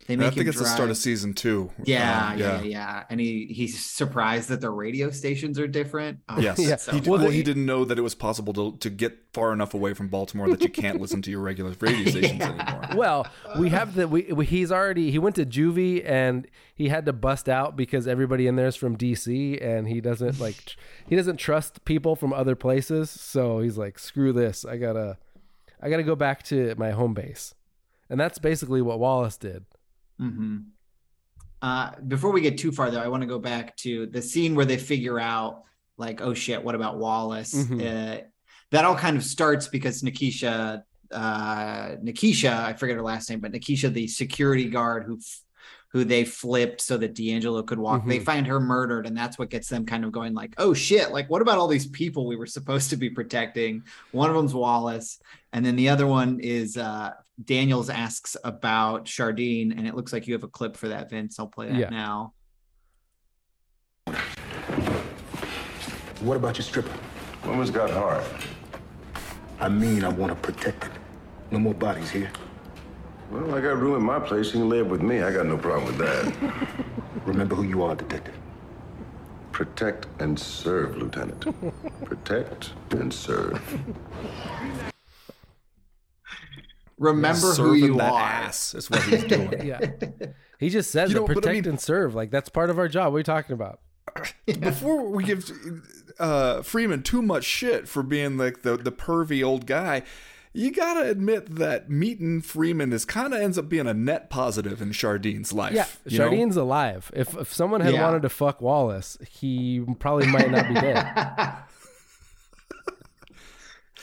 they make I think him it's the start of season two. yeah, Um, yeah yeah and he he's surprised that the radio stations are different Oh, Yes. that's so He, did, funny. well, he didn't know that it was possible to, to get far enough away from Baltimore that you can't listen to your regular radio stations anymore. well, we have the we, we he's already he went to juvie and he had to bust out because everybody in there is from DC and he doesn't like tr- he doesn't trust people from other places. So he's like, screw this. I gotta I gotta go back to my home base. And that's basically what Wallace did. Hmm Uh, before we get too far, though, I want to go back to the scene where they figure out, like, oh shit, what about Wallace? Mhm. Uh, that all kind of starts because Nakeesha, uh, Nakeesha, I forget her last name, but Nakeesha, the security guard who, f- who they flipped so that D'Angelo could walk, they Mhm. find her murdered, and that's what gets them kind of going, like, oh shit, like, what about all these people we were supposed to be protecting? One of them's Wallace, and then the other one is uh, Daniels asks about Shardene, and it looks like you have a clip for that, Vince. I'll play that Yeah. now. What about your stripper? Woman's got heart. I mean, I want to protect it. No more bodies here. Well, I got room in my place. You can live with me. I got no problem with that. Remember who you are, detective. Protect and serve, Lieutenant. Protect and serve. Remember who you that are. ass is what he's doing. yeah. He just says You it, know, but I protect mean- and serve. Like that's part of our job. What are you talking about? Before we give uh, Freamon too much shit for being like the the pervy old guy, you gotta admit that meeting Freamon is kind of ends up being a net positive in Shardene's life. Yeah, you know? Shardene's alive. If if someone had Yeah. wanted to fuck Wallace, he probably might not be dead.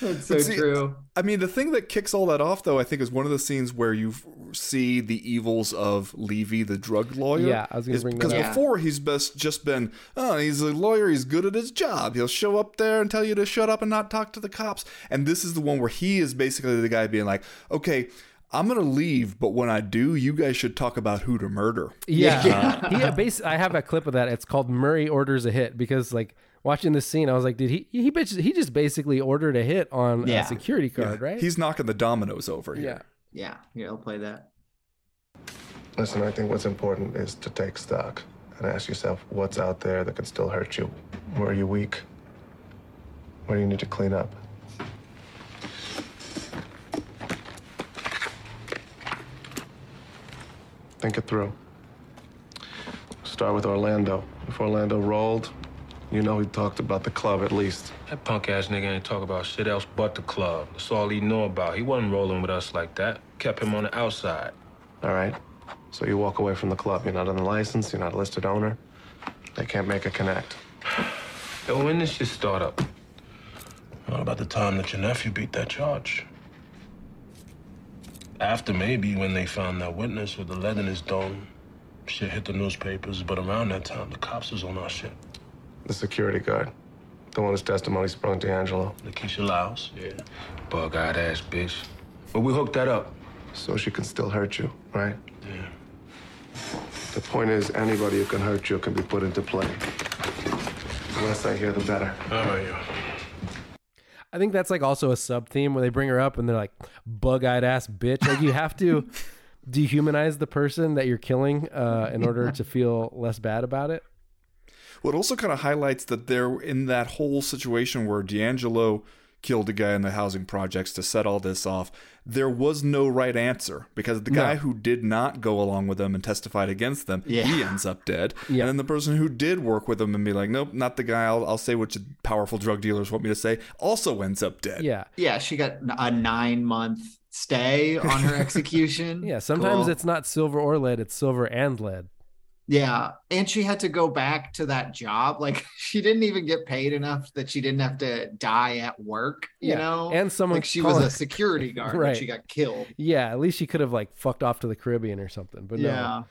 That's But see, I mean, the thing that kicks all that off, though, I think, is one of the scenes where you see the evils of Levy, the drug lawyer. Yeah, I was gonna bring that because up. before he's best just been, oh, he's a lawyer, he's good at his job. He'll show up there and tell you to shut up and not talk to the cops. And this is the one where he is basically the guy being like, okay. I'm gonna leave, but when I do, you guys should talk about who to murder. Yeah, yeah. Uh, Bas- I have a clip of that. It's called Murray orders a hit because like watching this scene, I was like, did he? He bitch, he just basically ordered a hit on Yeah. a security card, Yeah, right? He's knocking the dominoes over here. yeah. Yeah, yeah, I'll play that. Listen, I think what's important is to take stock and ask yourself what's out there that can still hurt you. Where are you weak? Where do you need to clean up? Think it through. Start with Orlando. If Orlando rolled, you know he talked about the club at least. That punk ass nigga ain't talk about shit else but the club. That's all he know about. He wasn't rolling with us like that. Kept him on the outside. All right? So you walk away from the club. You're not on the license, you're not a listed owner. They can't make a connect. Yo, when this shit start up? What about the time that your nephew beat that charge? After maybe when they found that witness with the lead in his dome. Shit hit the newspapers, but around that time, the cops was on our shit. The security guard. The one whose testimony sprung D'Angelo. Lakeisha Lyles, yeah. Bug-eyed ass bitch. But we hooked that up. So she can still hurt you, right? Yeah. The point is, anybody who can hurt you can be put into play. The less I hear, the better. All right, yo. I think that's like also a sub theme where they bring her up and they're like bug eyed ass bitch. Like you have to dehumanize the person that you're killing uh, in order to feel less bad about it. Well, it also kind of highlights that they're in that whole situation where D'Angelo killed a guy in the housing projects to set all this off. There was no right answer because the guy No. who did not go along with them and testified against them, he ends up dead. And then the person who did work with them and be like, nope, not the guy. I'll, I'll say what powerful drug dealers want me to say, also ends up dead. Yeah. Yeah, she got a nine month stay on her execution. Yeah. Sometimes Cool. it's not silver or lead, it's silver and lead. Yeah, and she had to go back to that job. Like she didn't even get paid enough that she didn't have to die at work. You Yeah, know, and someone like she was a security guard when Right. she got killed. Yeah. At least she could have like fucked off to the Caribbean or something. But Yeah.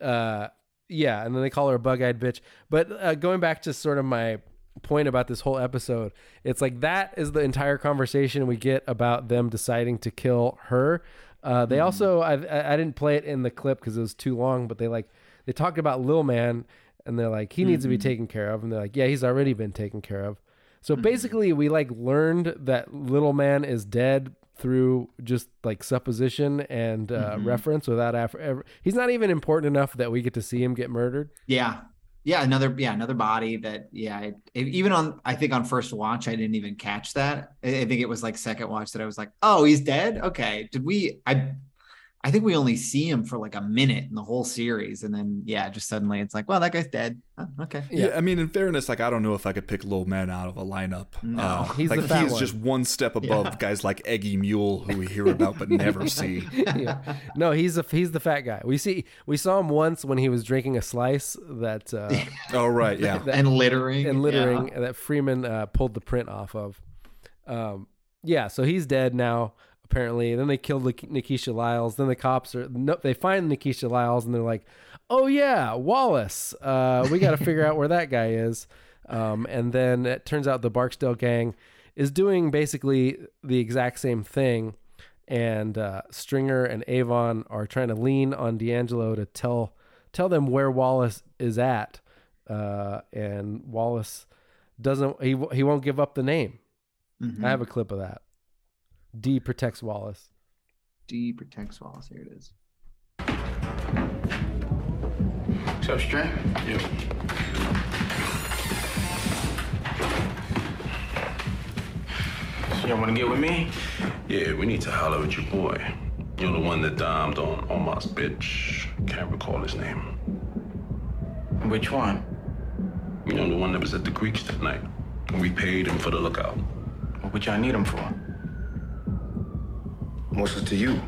no. Uh, yeah. And then they call her a bug eyed bitch. But uh, going back to sort of my point about this whole episode, it's like that is the entire conversation we get about them deciding to kill her. Uh, they also, I, I I didn't play it in the clip because it was too long, but they like, they talked about Lil Man and they're like, he needs to be Mhm. taken care of. And they're like, yeah, he's already been taken care of. So Mm-hmm. basically, we like learned that Little Man is dead through just like supposition and uh, Mhm. reference without ever, ever. He's not even important enough that we get to see him get murdered. Yeah. Yeah, another yeah, another body that yeah, it, it- even on I think on first watch I didn't even catch that. I, I think it was like second watch that I was like, "Oh, he's dead." Okay. Did we I I think we only see him for like a minute in the whole series and then yeah, just suddenly it's like, "Well, that guy's dead." Oh, okay. Yeah. I mean, in fairness, like I don't know if I could pick Lil Man out of a lineup. No. Uh, He's like the fat he's one. just one step above Yeah. guys like Eggy Mule, who we hear about but never see. yeah. No, he's a he's the fat guy. We see we saw him once when he was drinking a slice that uh, Oh right, yeah. that- And littering, and littering yeah. that Freamon uh, pulled the print off of. Um, yeah, so he's dead now apparently. And then they killed Nik- Nakeesha Lyles. Then the cops are no, they find Nakeesha Lyles and they're like, "Oh yeah, Wallace. Uh, we got to figure out where that guy is." Um, and then it turns out the Barksdale gang is doing basically the exact same thing. And uh, Stringer and Avon are trying to lean on D'Angelo to tell tell them where Wallace is at. Uh, and Wallace doesn't he he won't give up the name. Mhm. I have a clip of that. D protects Wallace. D protects Wallace. Here it is. So up, String? So y'all wanna get with me? Yeah, we need to holler at your boy. You're the one that dimed on Omar's bitch. Can't recall his name. Which one? You know, the one that was at the creeks that night. We paid him for the lookout. What would y'all need him for? What's it to you?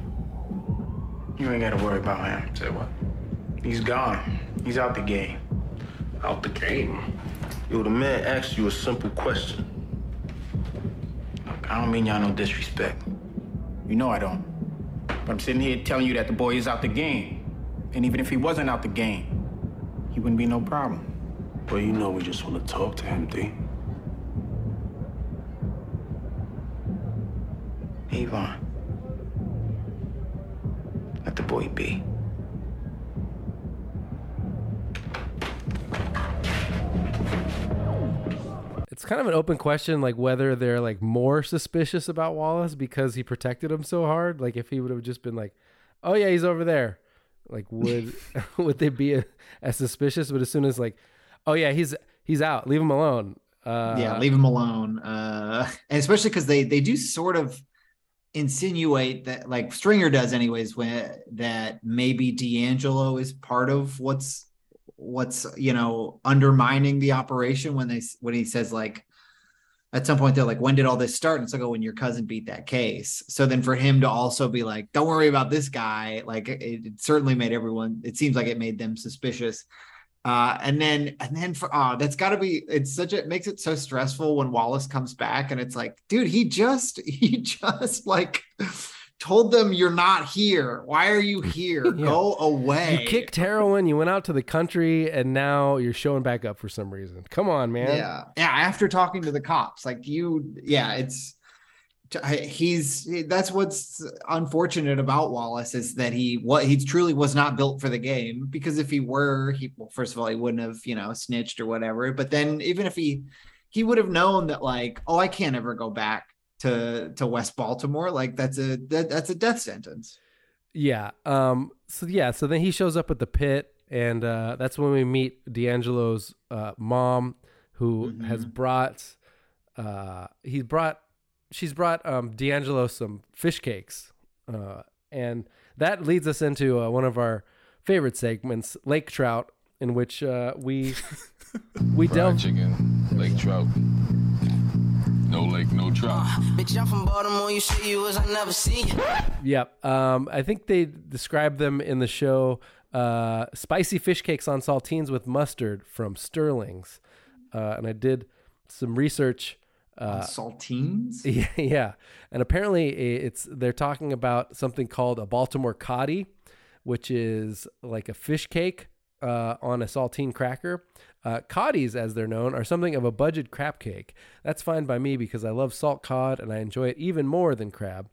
You ain't gotta worry about him. Say what? He's gone. He's out the game. Out the game? Yo, the man asked you a simple question. Look, I don't mean y'all no disrespect. You know I don't. But I'm sitting here telling you that the boy is out the game. And even if he wasn't out the game, he wouldn't be no problem. Well, you know we just want to talk to him, D. Avon. Let the boy be. It's kind of an open question, like whether they're like more suspicious about Wallace because he protected him so hard. Like if he would have just been like, "Oh yeah, he's over there," like would would they be as suspicious? But as soon as like, "Oh yeah, he's he's out, leave him alone." Uh, yeah, leave him alone. Uh, and especially because they they do sort of insinuate that, like Stringer does, anyways, when that maybe D'Angelo is part of what's what's you know undermining the operation when they when he says like at some point they're like when did all this start? And it's like oh when your cousin beat that case. So then for him to also be like don't worry about this guy like it, it certainly made everyone it seems like it made them suspicious uh and then and then for oh that's got to be it's such a it makes it so stressful when wallace comes back and it's like dude he just he just like told them you're not here. Why are you here? Go away. You kicked heroin, you went out to the country, and now you're showing back up for some reason. Come on, man. Yeah. Yeah. After talking to the cops, like you, yeah, it's, he's that's what's unfortunate about Wallace is that he what he truly was not built for the game because if he were he well first of all he wouldn't have you know snitched or whatever but then even if he he would have known that like oh I can't ever go back to to West Baltimore. Like that's a that, that's a death sentence. Yeah. Um. So yeah. So then he shows up at the pit, and uh, that's when we meet D'Angelo's uh, mom, who mm-hmm. has brought. Uh, he's brought. She's brought um, D'Angelo some fish cakes, uh, and that leads us into uh, one of our favorite segments, Lake Trout, in which uh, we we Fried delve. chicken, lake trout. No lake, no trout. Bitch, I'm from Baltimore. You see you as I never see you. Yep. Um, I think they described them in the show uh, spicy fish cakes on saltines with mustard from Sterling's. Uh, and I did some research. Uh, saltines? Yeah, yeah. And apparently it's they're talking about something called a Baltimore coddy, which is like a fish cake uh, on a saltine cracker. Uh, coddies, as they're known, are something of a budget crab cake. That's fine by me because I love salt cod and I enjoy it even more than crab.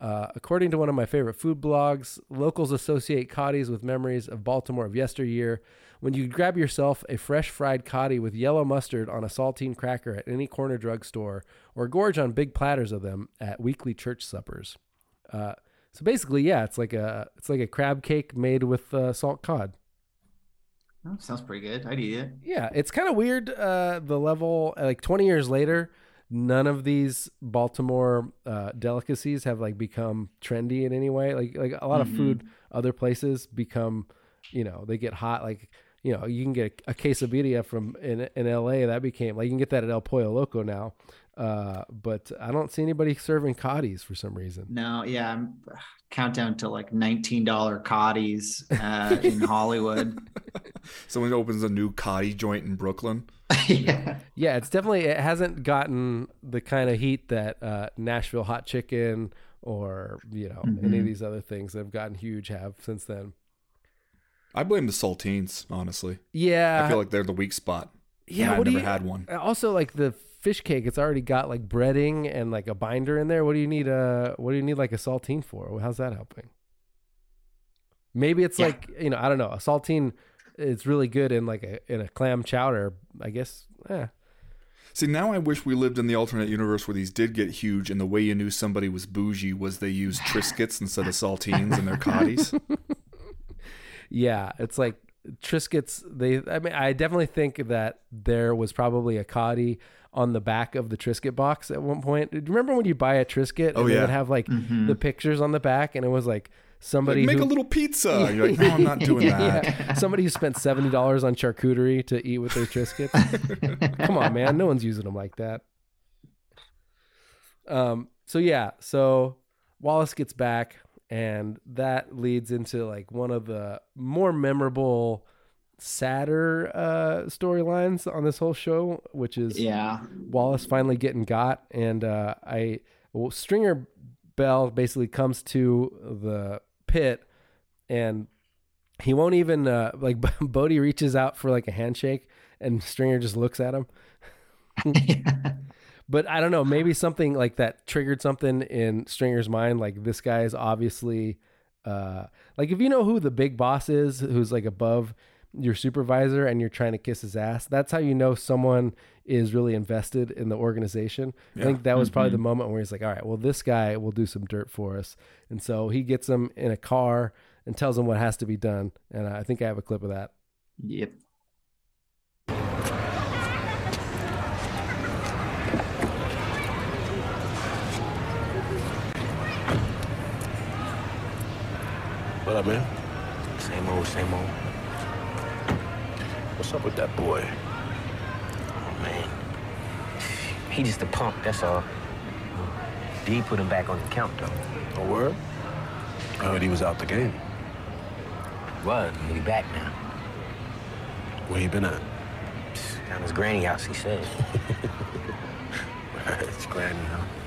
Uh, according to one of my favorite food blogs, locals associate coddies with memories of Baltimore of yesteryear. When you grab yourself a fresh fried coddy with yellow mustard on a saltine cracker at any corner drugstore, or gorge on big platters of them at weekly church suppers. Uh, so basically, yeah, it's like a it's like a crab cake made with uh, salt cod. Oh, sounds pretty good. I'd eat it. Yeah, it's kind of weird. Uh, the level, like 20 years later, none of these Baltimore uh, delicacies have like become trendy in any way. Like like a lot Mm-hmm. of food other places become, you know, they get hot. Like you know, you can get a, a quesadilla from in in L.A. That became like you can get that at El Pollo Loco now. Uh, but I don't see anybody serving coddies for some reason. No, yeah, I'm countdown to like nineteen dollar coddies uh, in Hollywood. Someone opens a new coddy joint in Brooklyn. yeah. Yeah, it's definitely it hasn't gotten the kind of heat that uh, Nashville hot chicken or you know any of Mhm. these other things that have gotten huge have since then. I blame the saltines, honestly. Yeah. I feel like they're the weak spot. Yeah, I've never you- had one. Also, like the fish cake, it's already got like breading and like a binder in there. What do you need a What do you need like a saltine for? How's that helping? Maybe it's Yeah. like you know I don't know a saltine. It's really good in like a in a clam chowder. I guess. Eh. See, now I wish we lived in the alternate universe where these did get huge, and the way you knew somebody was bougie was they used Triscuits instead of saltines in their coddies. Yeah, it's like Triscuits. They, I mean, I definitely think that there was probably a coddy on the back of the Triscuit box at one point. Do you remember when you buy a Triscuit and Oh, they yeah. would have like Mhm. the pictures on the back, and it was like somebody Like, make who- a little pizza. You're like, no, I'm not doing that. yeah. Somebody who spent seventy dollars on charcuterie to eat with their Triscuits. Come on, man, no one's using them like that. Um. So yeah. So Wallace gets back, and that leads into like one of the more memorable, sadder uh, storylines on this whole show, which is Yeah. Wallace finally getting got, and uh, I well, Stringer Bell basically comes to the pit, and he won't even uh, like Bodie reaches out for like a handshake, and Stringer just looks at him. But I don't know, maybe something like that triggered something in Stringer's mind. Like this guy is obviously, uh, like if you know who the big boss is, who's like above your supervisor, and you're trying to kiss his ass. That's how you know someone is really invested in the organization. I think that was probably the Mm-hmm. Mhm. moment where he's like, "All right, well, this guy will do some dirt for us," and so he gets him in a car and tells him what has to be done. And I think I have a clip of that. Yep. What up, man? Same old, same old. What's up with that boy? Oh, man. He just a punk, that's all. D put him back on the count, though. A word? I heard he was out the game. Was, but he back now. Where he been at? Down his granny house, he said. it's granny, huh?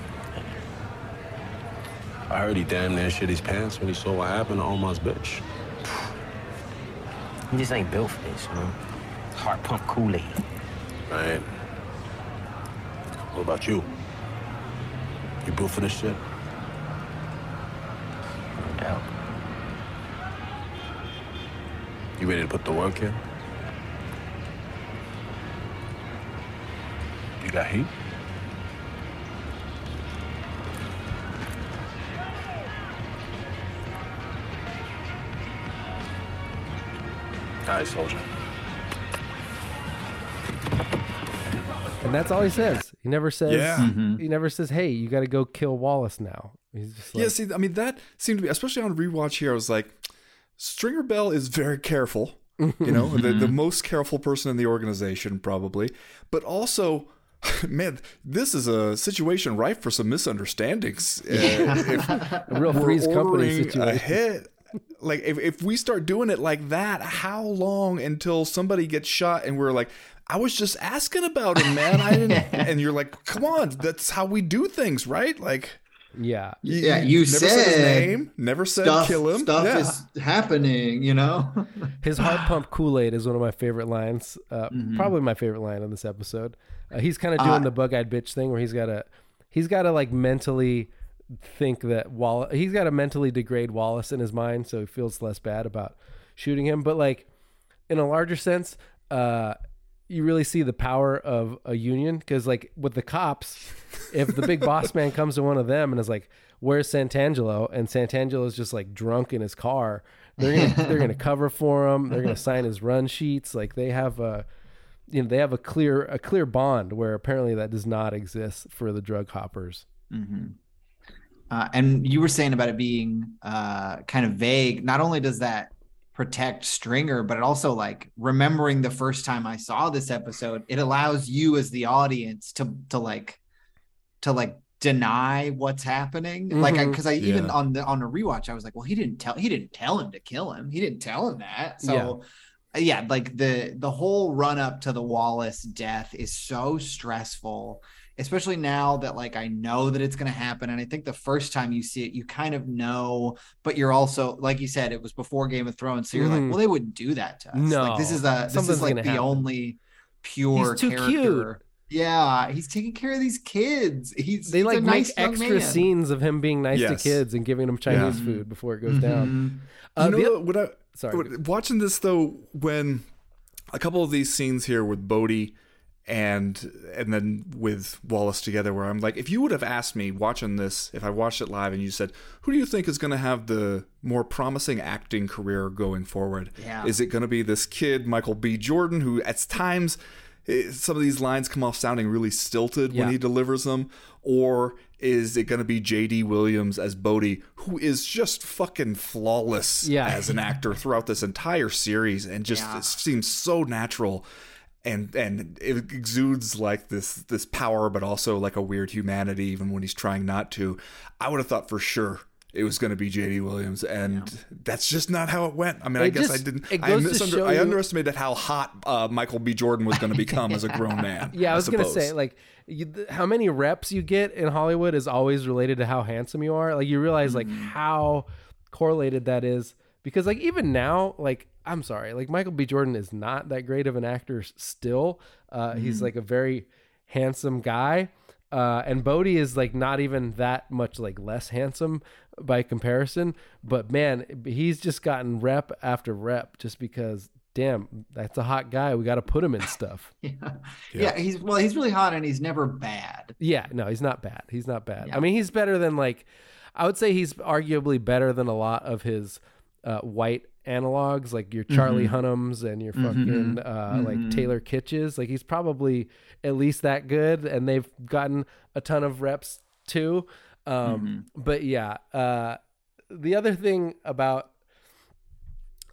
I heard he damn near shit his pants when he saw what happened to Omar's bitch. He just ain't built for this, you know? Heart pump Kool-Aid. Right. What about you? You built for this shit? No doubt. You ready to put the work in? You got heat? All right, soldier. And that's all he says. He never says. Yeah. Mhm. He never says, "Hey, you got to go kill Wallace now." He's just like, yeah, see, I mean, that seemed to be, especially on rewatch here, I was like, Stringer Bell is very careful. You know, the, the most careful person in the organization, probably. But also, man, this is a situation ripe for some misunderstandings. Uh, if A real we're Company situation. ahead- like, if, if we start doing it like that, how long until somebody gets shot and we're like, I was just asking about him, man. I didn't. and you're like, come on, that's how we do things, right? Like, yeah, Yeah, you never said his name, never said stuff, kill him. Stuff Yeah. is happening, you know. His heart pump Kool Aid is one of my favorite lines. Uh, Mhm. Probably my favorite line in this episode. Uh, he's kind of doing Uh, the bug eyed bitch thing where he's got to, he's got to like mentally think that Wallace, he's got to mentally degrade Wallace in his mind so he feels less bad about shooting him. But like in a larger sense, uh, you really see the power of a union because like with the cops, if the big boss man comes to one of them and is like, "Where's Santangelo?" and Santangelo's just like drunk in his car, they're gonna they're gonna cover for him. They're gonna sign his run sheets. Like they have a, you know, they have a clear a clear bond where apparently that does not exist for the drug hoppers. Mhm. Uh, and you were saying about it being uh, kind of vague. Not only does that protect Stringer, but it also like remembering the first time I saw this episode, it allows you as the audience to to like to like deny what's happening. Like I Mm-hmm. Mhm. because I even Yeah. on the on a rewatch, I was like, well, he didn't tell he didn't tell him to kill him. He didn't tell him that. So yeah, like the the whole run up to the Wallace death is so stressful, especially now that like I know that it's going to happen and I think the first time you see it you kind of know, but you're also like you said it was before Game of Thrones so you're like, Mhm. well they wouldn't do that to us. Like this is a this something's is like the happen. only pure He's too character. cute. Yeah, he's taking care of these kids. He's They he's like a nice make young extra man. scenes of him being nice Yes. to kids and giving them Chinese Yeah. food before it goes down. you Uh, know the- what I Sorry. watching this though when a couple of these scenes here with Bodie and and then with Wallace together where I'm like if you would have asked me watching this if I watched it live and you said who do you think is going to have the more promising acting career going forward Yeah. is it going to be this kid Michael B Jordan who at times eh, some of these lines come off sounding really stilted when he delivers them or is it going to be JD Williams as Bodie who is just fucking flawless Yeah. as an actor throughout this entire series and just Yeah. it seems so natural and and it exudes like this this power, but also like a weird humanity, even when he's trying not to. I would have thought for sure it was going to be JD Williams, and that's just not how it went. I mean, I It guess I didn't. it I, goes to misunder- I underestimated how hot uh, Michael B. Jordan was going to become as a grown man. Yeah, I was gonna say like you, th- how many reps you get in Hollywood is always related to how handsome you are. Like you realize like Mm-hmm. how correlated that is because like even now like I'm sorry like Michael B. Jordan is not that great of an actor still. Uh, He's Mhm. like a very handsome guy. Uh, and Bodie is like not even that much like less handsome by comparison, but man, he's just gotten rep after rep just because damn, that's a hot guy. We got to put him in stuff. Yeah. yeah, he's well, he's really hot and he's never bad. Yeah, no, he's not bad. He's not bad. I mean, he's better than like I would say he's arguably better than a lot of his uh, white analogs, like your Charlie Mhm. Hunnams and your Mhm. fucking uh, like Mhm. Taylor Kitsches. Like he's probably at least that good, and they've gotten a ton of reps too. Um, But yeah, uh, the other thing about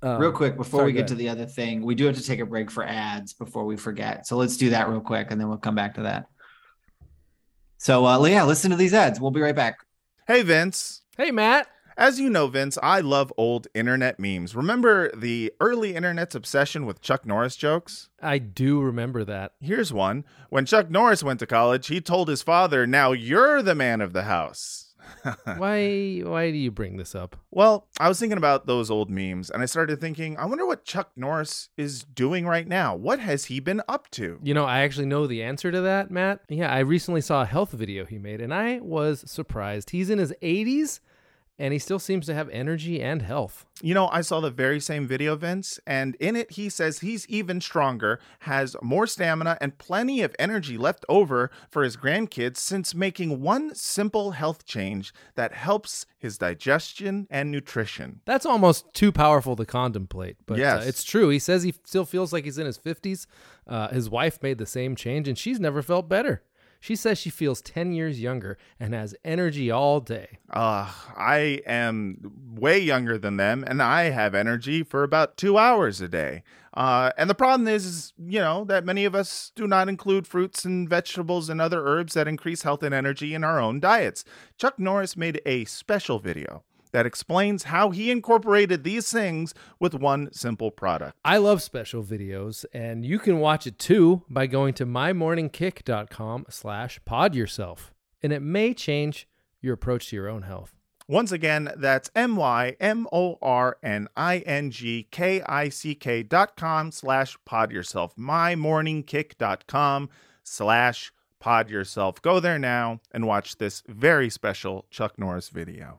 um, real quick before sorry, we get to the other thing, we do have to take a break for ads before we forget. So let's do that real quick and then we'll come back to that. So uh yeah, listen to these ads. We'll be right back. Hey, Vince. Hey, Matt. As you know, Vince, I love old internet memes. Remember the early internet's obsession with Chuck Norris jokes? I do remember that. Here's one. When Chuck Norris went to college, he told his father, Now you're the man of the house. why why do you bring this up? Well, I was thinking about those old memes and I started thinking, I wonder what Chuck Norris is doing right now. What has he been up to? You know, I actually know the answer to that, Matt. Yeah, I recently saw a health video he made, and I was surprised. He's in his 80s, and he still seems to have energy and health. You know, I saw the very same video, Vince, and in it, he says he's even stronger, has more stamina, and plenty of energy left over for his grandkids since making one simple health change that helps his digestion and nutrition. That's almost too powerful to contemplate, but Yes. uh, it's true. He says he still feels like he's in his 50s. Uh, his wife made the same change, and she's never felt better. She says she feels 10 years younger and has energy all day. Uh, I am way younger than them, and I have energy for about two hours a day. Uh, and the problem is, is, you know, that many of us do not include fruits and vegetables and other herbs that increase health and energy in our own diets. Chuck Norris made a special video that explains how he incorporated these things with one simple product. I love special videos, and you can watch it too by going to mymorningkick.com slash pod yourself. And it may change your approach to your own health. Once again, that's M Y M O R N I N G K I C K dot com slash pod yourself. MyMorningKick.com slash pod yourself. Go there now and watch this very special Chuck Norris video.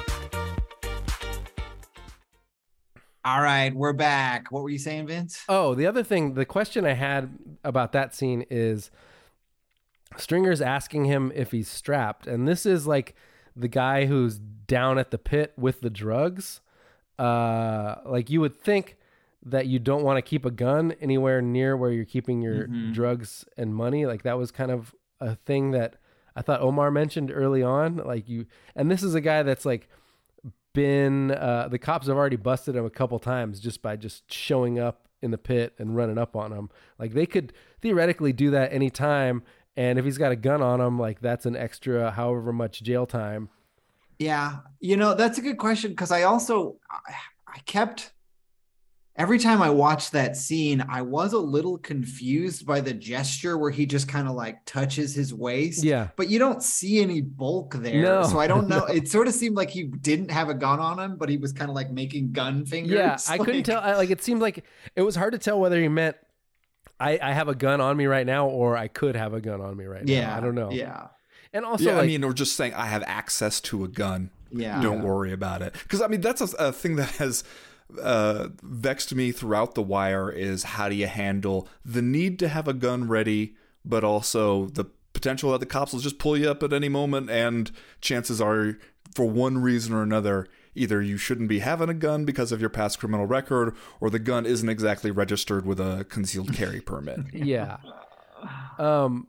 All right, we're back. What were you saying, Vince? Oh, the other thing, the question I had about that scene is Stringer's asking him if he's strapped, and this is like the guy who's down at the pit with the drugs. Uh, like you would think that you don't want to keep a gun anywhere near where you're keeping your Mhm. drugs and money. Like that was kind of a thing that I thought Omar mentioned early on. Like you, and this is a guy that's like been uh, the cops have already busted him a couple times just by just showing up in the pit and running up on him. Like they could theoretically do that anytime. And if he's got a gun on him, like that's an extra however much jail time. Yeah, you know that's a good question because I also I, I kept every time I watched that scene, I was a little confused by the gesture where he just kind of like touches his waist. Yeah. but you don't see any bulk there, No, so I don't know. no. It sort of seemed like he didn't have a gun on him, but he was kind of like making gun fingers. Yeah, I couldn't tell. I, like it seemed like it was hard to tell whether he meant I, I have a gun on me right now or I could have a gun on me right now. Yeah, I don't know. yeah. And also, yeah, like, I mean, or just saying I have access to a gun. Yeah. don't Yeah. worry about it. Because I mean, that's a, a thing that has uh, vexed me throughout the wire. Is how do you handle the need to have a gun ready, but also the potential that the cops will just pull you up at any moment, and chances are, for one reason or another. Either you shouldn't be having a gun because of your past criminal record, or the gun isn't exactly registered with a concealed carry permit. yeah. Um,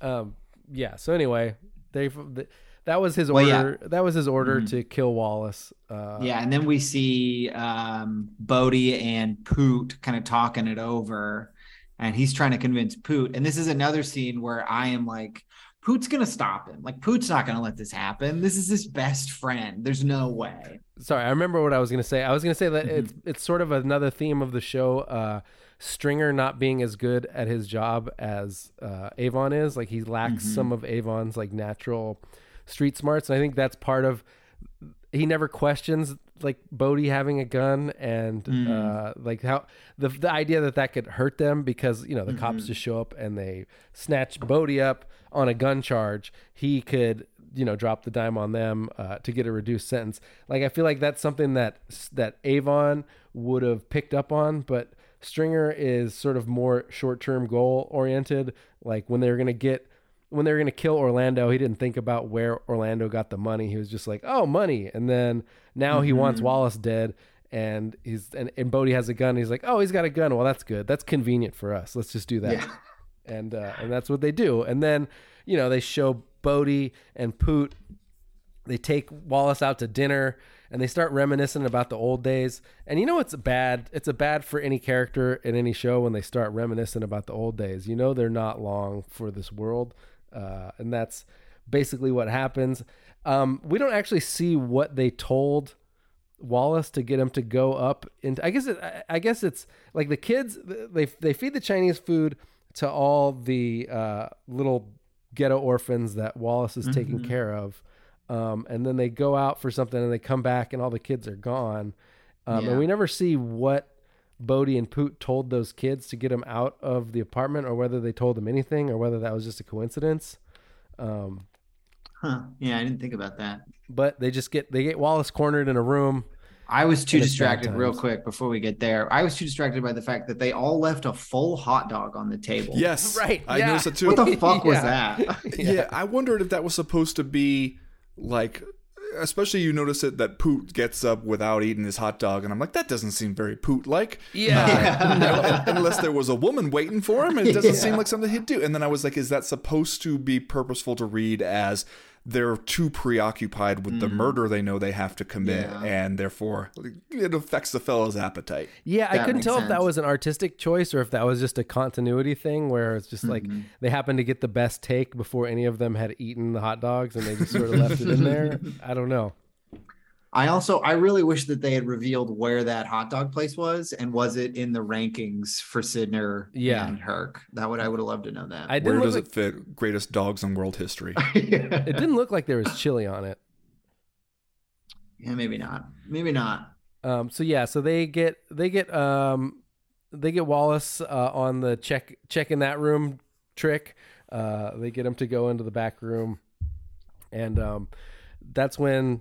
um, yeah. So anyway, they th- that was his Well, yeah. order. That was his order Mhm. to kill Wallace. Uh, yeah, and then we see um, Bodie and Poot kind of talking it over, and he's trying to convince Poot. And this is another scene where I am like, Poot's gonna stop him. Like Poot's not gonna let this happen. This is his best friend. There's no way. Sorry, I remember what I was to say. I was to say that Mm-hmm. it's it's sort of another theme of the show. Uh, Stringer not being as good at his job as uh, Avon is. Like he lacks Mhm. some of Avon's like natural street smarts, and I think that's part of. He never questions like Bodie having a gun and Mm. uh, like how the the idea that that could hurt them because you know the cops Mhm. just show up and they snatch Bodie up on a gun charge. He could you know drop the dime on them uh, to get a reduced sentence. Like I feel like that's something that that Avon would have picked up on, but Stringer is sort of more short term goal oriented. Like when they were gonna get when they were gonna kill Orlando, he didn't think about where Orlando got the money. He was just like, oh, money, and then now he wants. Wallace dead. And he's and, and Bodie has a gun. He's like, oh, he's got a gun. Well, that's good. That's convenient for us. Let's just do that Yeah. and uh, and that's what they do. And then you know they show Bodie and Poot. They take Wallace out to dinner and they start reminiscing about the old days. And you know it's a bad. It's a bad for any character in any show when they start reminiscing about the old days. You know they're not long for this world, uh, and that's basically what happens. Um, we don't actually see what they told Wallace to get him to go up into. I guess it, I- guess it's like the kids. They they feed the Chinese food to all the uh, little ghetto orphans that Wallace is taking Mhm. care of, um, and then they go out for something and they come back and all the kids are gone, um, Yeah. and we never see what Bodie and Poot told those kids to get them out of the apartment, or whether they told them anything, or whether that was just a coincidence. Um, Huh. Yeah, I didn't think about that. but they just get they get Wallace cornered in a room. I was too and it's bad distracted real quick before we get there. I was too distracted by the fact that they all left a full hot dog on the table. Yes, Right, I yeah. noticed it too. What the fuck was Yeah. that? yeah. I wondered if that was supposed to be like, especially you notice it that Poot gets up without eating his hot dog, and I'm like, that doesn't seem very Poot like. Yeah. Uh, unless there was a woman waiting for him, it doesn't seem like something he'd do. And then I was like, is that supposed to be purposeful to read as they're too preoccupied with the murder they know they have to commit, Yeah. and therefore it affects the fellow's appetite? Yeah, I couldn't makes tell if that was an artistic choice or if that was just a continuity thing where it's just like Mm-hmm. they happened to get the best take before any of them had eaten the hot dogs and they just sort of left it in there. I don't know. I also I really wish that they had revealed where that hot dog place was and was it in the rankings for Sydnor Yeah. and Herc. That would I would have loved to know that. I Where does look it fit? Greatest dogs in world history. it didn't look like there was chili on it. yeah, maybe not. Maybe not. Um, so yeah, so they get they get um, they get Wallace uh, on the check check in that room trick. Uh, they get him to go into the back room, and um, that's when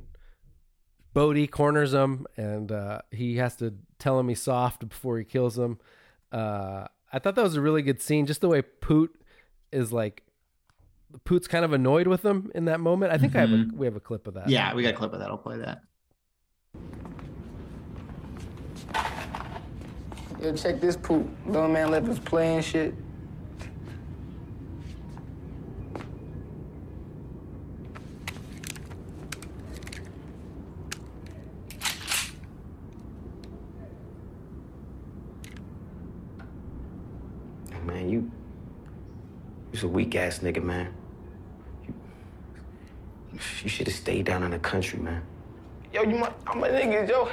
Bodie corners him, and uh, he has to tell him he's soft before he kills him. Uh, I thought that was a really good scene, just the way Poot is like. Poot's kind of annoyed with him in that moment. I think I have a, we have a clip of that. Yeah, we got a clip of that. I'll play that. Yo, check this poop. Little man left us playing shit. Man, you. You's a weak ass nigga, man. You, you should have stayed down in the country, man. Yo, you my, I'm my niggas, yo.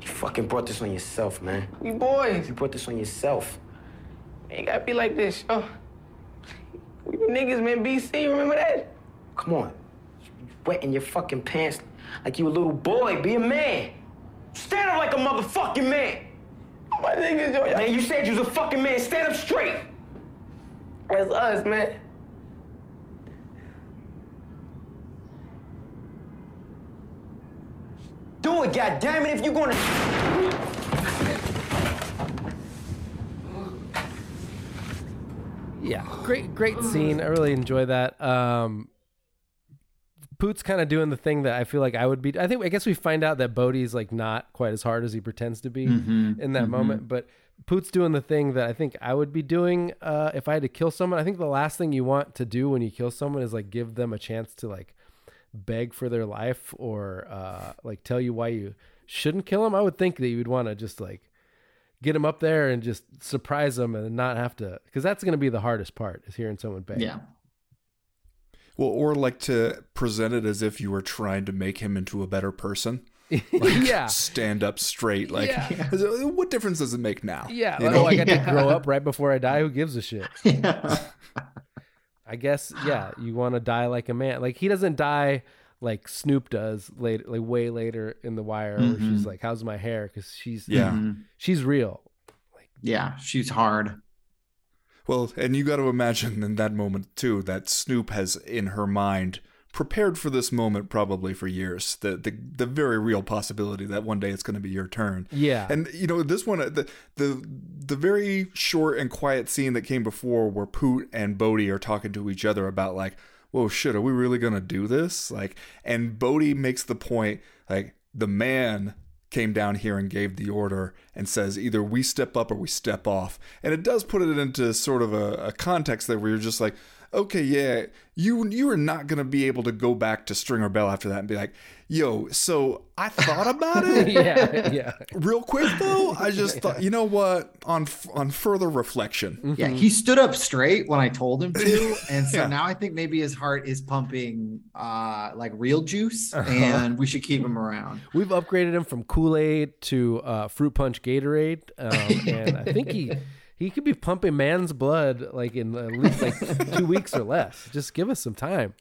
You fucking brought this on yourself, man. We boys. You brought this on yourself. Ain't gotta be like this, yo. We niggas, man. BC, remember that? Come on. You wetting your fucking pants like you a little boy. Be a man. Stand up like a motherfucking man. My niggas, yo. Man, you said you was a fucking man. Stand up straight. That's us, man. Do it, goddammit, if you're gonna. Yeah, great, great scene. I really enjoy that. Um, Poot's kind of doing the thing that I feel like I would be. I think I guess we find out that Bodie's like not quite as hard as he pretends to be Mhm, in that mhm. moment. But Poot's doing the thing that I think I would be doing uh, if I had to kill someone. I think the last thing you want to do when you kill someone is like give them a chance to like beg for their life or uh, like tell you why you shouldn't kill them. I would think that you would want to just like get them up there and just surprise them and not have to because that's going to be the hardest part is hearing someone beg. Yeah. Well, or like to present it as if you were trying to make him into a better person. Like, Yeah. Stand up straight. Like, Yeah. what difference does it make now? Yeah, You know? oh, I got to grow up right before I die. Who gives a shit? I guess, yeah, you want to die like a man. Like he doesn't die like Snoop does later, like way later in the Wire, where she's Mhm. like, "How's my hair?" Because she's Yeah. Mhm. she's real. Yeah, she's hard. Well, and you got to imagine in that moment too that Snoop has in her mind prepared for this moment probably for years. The the the very real possibility that one day it's going to be your turn. Yeah. And you know this one the the the very short and quiet scene that came before where Poot and Bodie are talking to each other about like, "Whoa, shit, are we really going to do this?" Like and Bodie makes the point like the man came down here and gave the order and says either we step up or we step off. And it does put it into sort of a, a context that where you're just like, okay, yeah, you you are not gonna be able to go back to Stringer Bell after that and be like, yo, so I thought about it. yeah, yeah. Real quick though, I just thought, you know what? On on further reflection, Yeah, he stood up straight when I told him to, and so Yeah. now I think maybe his heart is pumping uh like real juice, Uh-huh. and we should keep him around. We've upgraded him from Kool Aid to uh, Fruit Punch Gatorade, um, and I think he he could be pumping man's blood like in at least like two weeks or less. Just give us some time.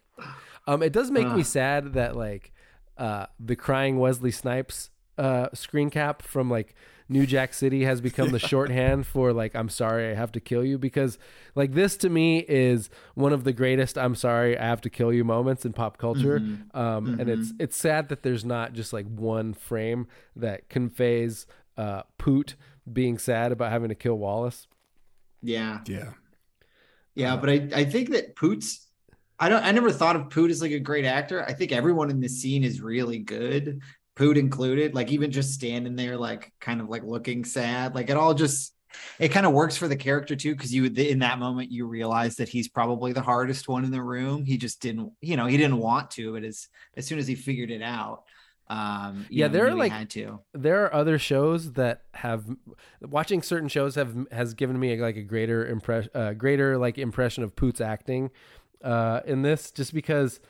Um, it does make me Uh. sad that like uh, the crying Wesley Snipes uh, screen cap from like New Jack City has become the shorthand for like I'm sorry I have to kill you because like this to me is one of the greatest I'm sorry I have to kill you moments in pop culture. Mhm. Um, and it's Mhm. it's sad that there's not just like one frame that conveys uh, Poot being sad about having to kill Wallace. Yeah, yeah, yeah, but I I think that Poots. I don't. I never thought of Poot as like a great actor. I think everyone in this scene is really good, Poot included. Like even just standing there, like kind of like looking sad. Like it all just it kind of works for the character too, because you in that moment you realize that he's probably the hardest one in the room. He just didn't, you know, he didn't want to, but as as soon as he figured it out, um, yeah, know, there are like there are other shows that have watching certain shows have has given me like a greater impression, uh, greater like impression of Poot's acting uh, in this, just because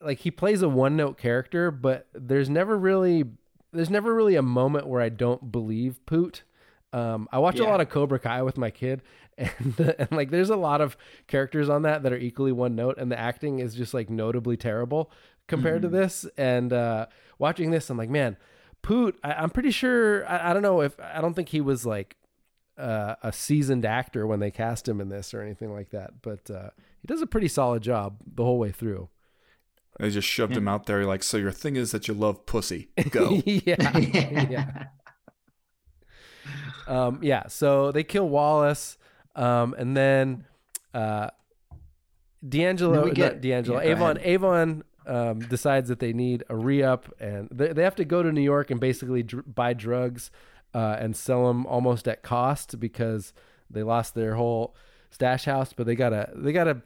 like he plays a one note character, but there's never really there's never really a moment where I don't believe Poot. Um, I watch a lot of Cobra Kai with my kid, and, and like there's a lot of characters on that that are equally one note, and the acting is just like notably terrible compared to Mhm. this. And uh, watching this, I'm like, man, Poot. I, I'm pretty sure. I, I don't know if I don't think he was like uh, a seasoned actor when they cast him in this or anything like that, but uh, he does a pretty solid job the whole way through. they just shoved him out there like, so your thing is that you love pussy. Go. yeah, yeah. Um, yeah. So they kill Wallace, um, and then uh, D'Angelo, Then we get- not D'Angelo, yeah, Avon. Avon um, decides that they need a re-up, and they, they have to go to New York and basically dr- buy drugs uh, and sell them almost at cost because they lost their whole stash house. But they gotta, they gotta,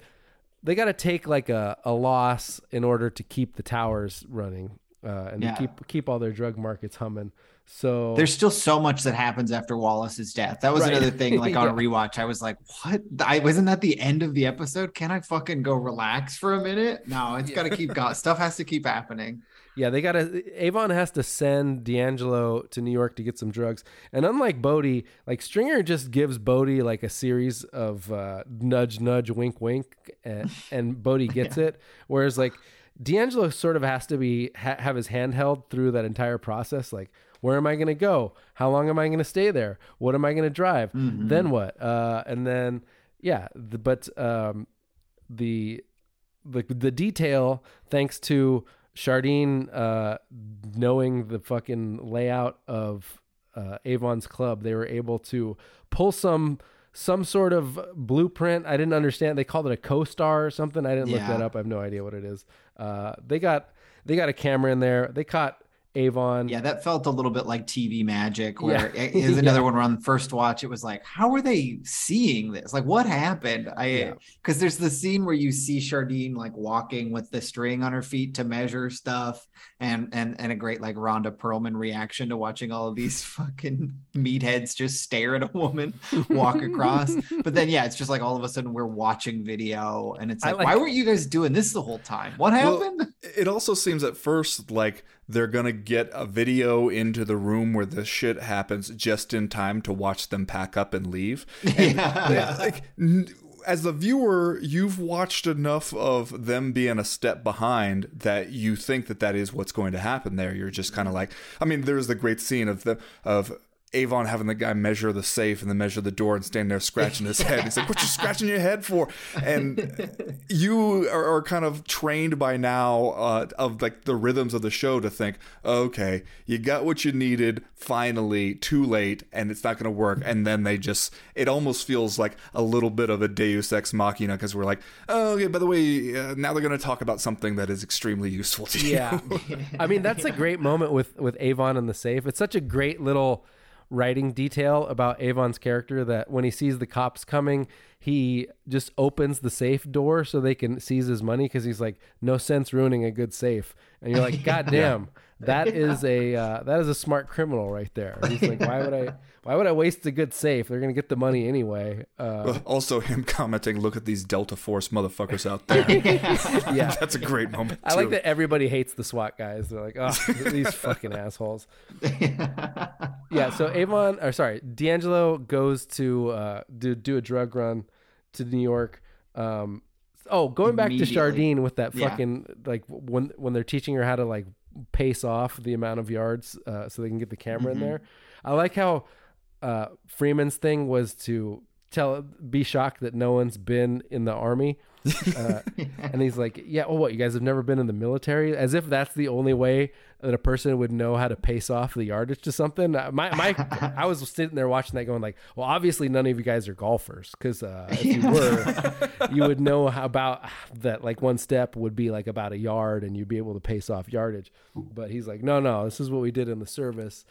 they gotta take like a, a loss in order to keep the towers running uh, and Yeah. keep keep all their drug markets humming. So There's still so much that happens after Wallace's death. That was Right. another thing. Like on a Yeah. rewatch, I was like, "What? I wasn't that the end of the episode? Can I fucking go relax for a minute? No, it's got to keep going. Stuff has to keep happening." Yeah, they gotta. Avon has to send D'Angelo to New York to get some drugs, and unlike Bodie, like Stringer just gives Bodie like a series of uh, nudge, nudge, wink, wink, and, and Bodie gets it. Whereas like D'Angelo sort of has to be ha- have his hand held through that entire process. Like, where am I going to go? How long am I going to stay there? What am I going to drive? Mhm. Then what? Uh, and then yeah, the, but um, the the the detail thanks to Shardene uh, knowing the fucking layout of uh, Avon's club, they were able to pull some some sort of blueprint. I didn't understand. They called it a co-star or something. I didn't look that up. I have no idea what it is. Uh, they got they got a camera in there. They caught Avon. Yeah, that felt a little bit like TV magic. Where Yeah. it is another Yeah. one where on the first watch, it was like, "How are they seeing this? Like, what happened?" I because there's the scene where you see Shardene like walking with the string on her feet to measure stuff, and and and a great like Rhonda Perlman reaction to watching all of these fucking meatheads just stare at a woman walk across. But then yeah, it's just like all of a sudden we're watching video, and it's like, like- why weren't you guys doing this the whole time? What Well, happened? it also seems at first like they're gonna get a video into the room where this shit happens just in time to watch them pack up and leave. And, Yeah. like, n- as the viewer, you've watched enough of them being a step behind that you think that that is what's going to happen there. You're just kind of like, I mean, there's the great scene of the of. Avon having the guy measure the safe and then measure the door and stand there scratching his head. He's like, "What you scratching your head for?" And you are, are kind of trained by now uh, of like the rhythms of the show to think, okay, you got what you needed finally, too late, and it's not going to work. And then they just, it almost feels like a little bit of a Deus ex machina because we're like, oh, okay, by the way, uh, now they're going to talk about something that is extremely useful to you. Yeah. I mean, that's a great moment with with Avon and the safe. It's such a great little writing detail about Avon's character that when he sees the cops coming, he just opens the safe door so they can seize his money because he's like, no sense ruining a good safe. And you're like, God damn, that is a uh, that is a smart criminal right there. He's like, why would I why would I waste a good safe? They're gonna get the money anyway. Uh, also him commenting, "Look at these Delta Force motherfuckers out there." yeah, that's a great moment. I like that everybody hates the SWAT guys. They're like, oh, these fucking assholes. yeah. So Avon, or sorry, D'Angelo goes to uh, do do a drug run to New York. Um, oh, going back to. Shardene with that Yeah. fucking like when when they're teaching her how to like pace off the amount of yards uh, so they can get the camera Mhm. in there. I like how uh, Freamon's thing was to tell be shocked that no one's been in the army. Uh, and he's like, "Yeah, well, what? You guys have never been in the military? As if that's the only way that a person would know how to pace off the yardage to something." Uh, My, my, I was sitting there watching that, going like, "Well, obviously none of you guys are golfers, because uh, if you were, you would know how about that. Like one step would be like about a yard, and you'd be able to pace off yardage." But he's like, "No, no, this is what we did in the service."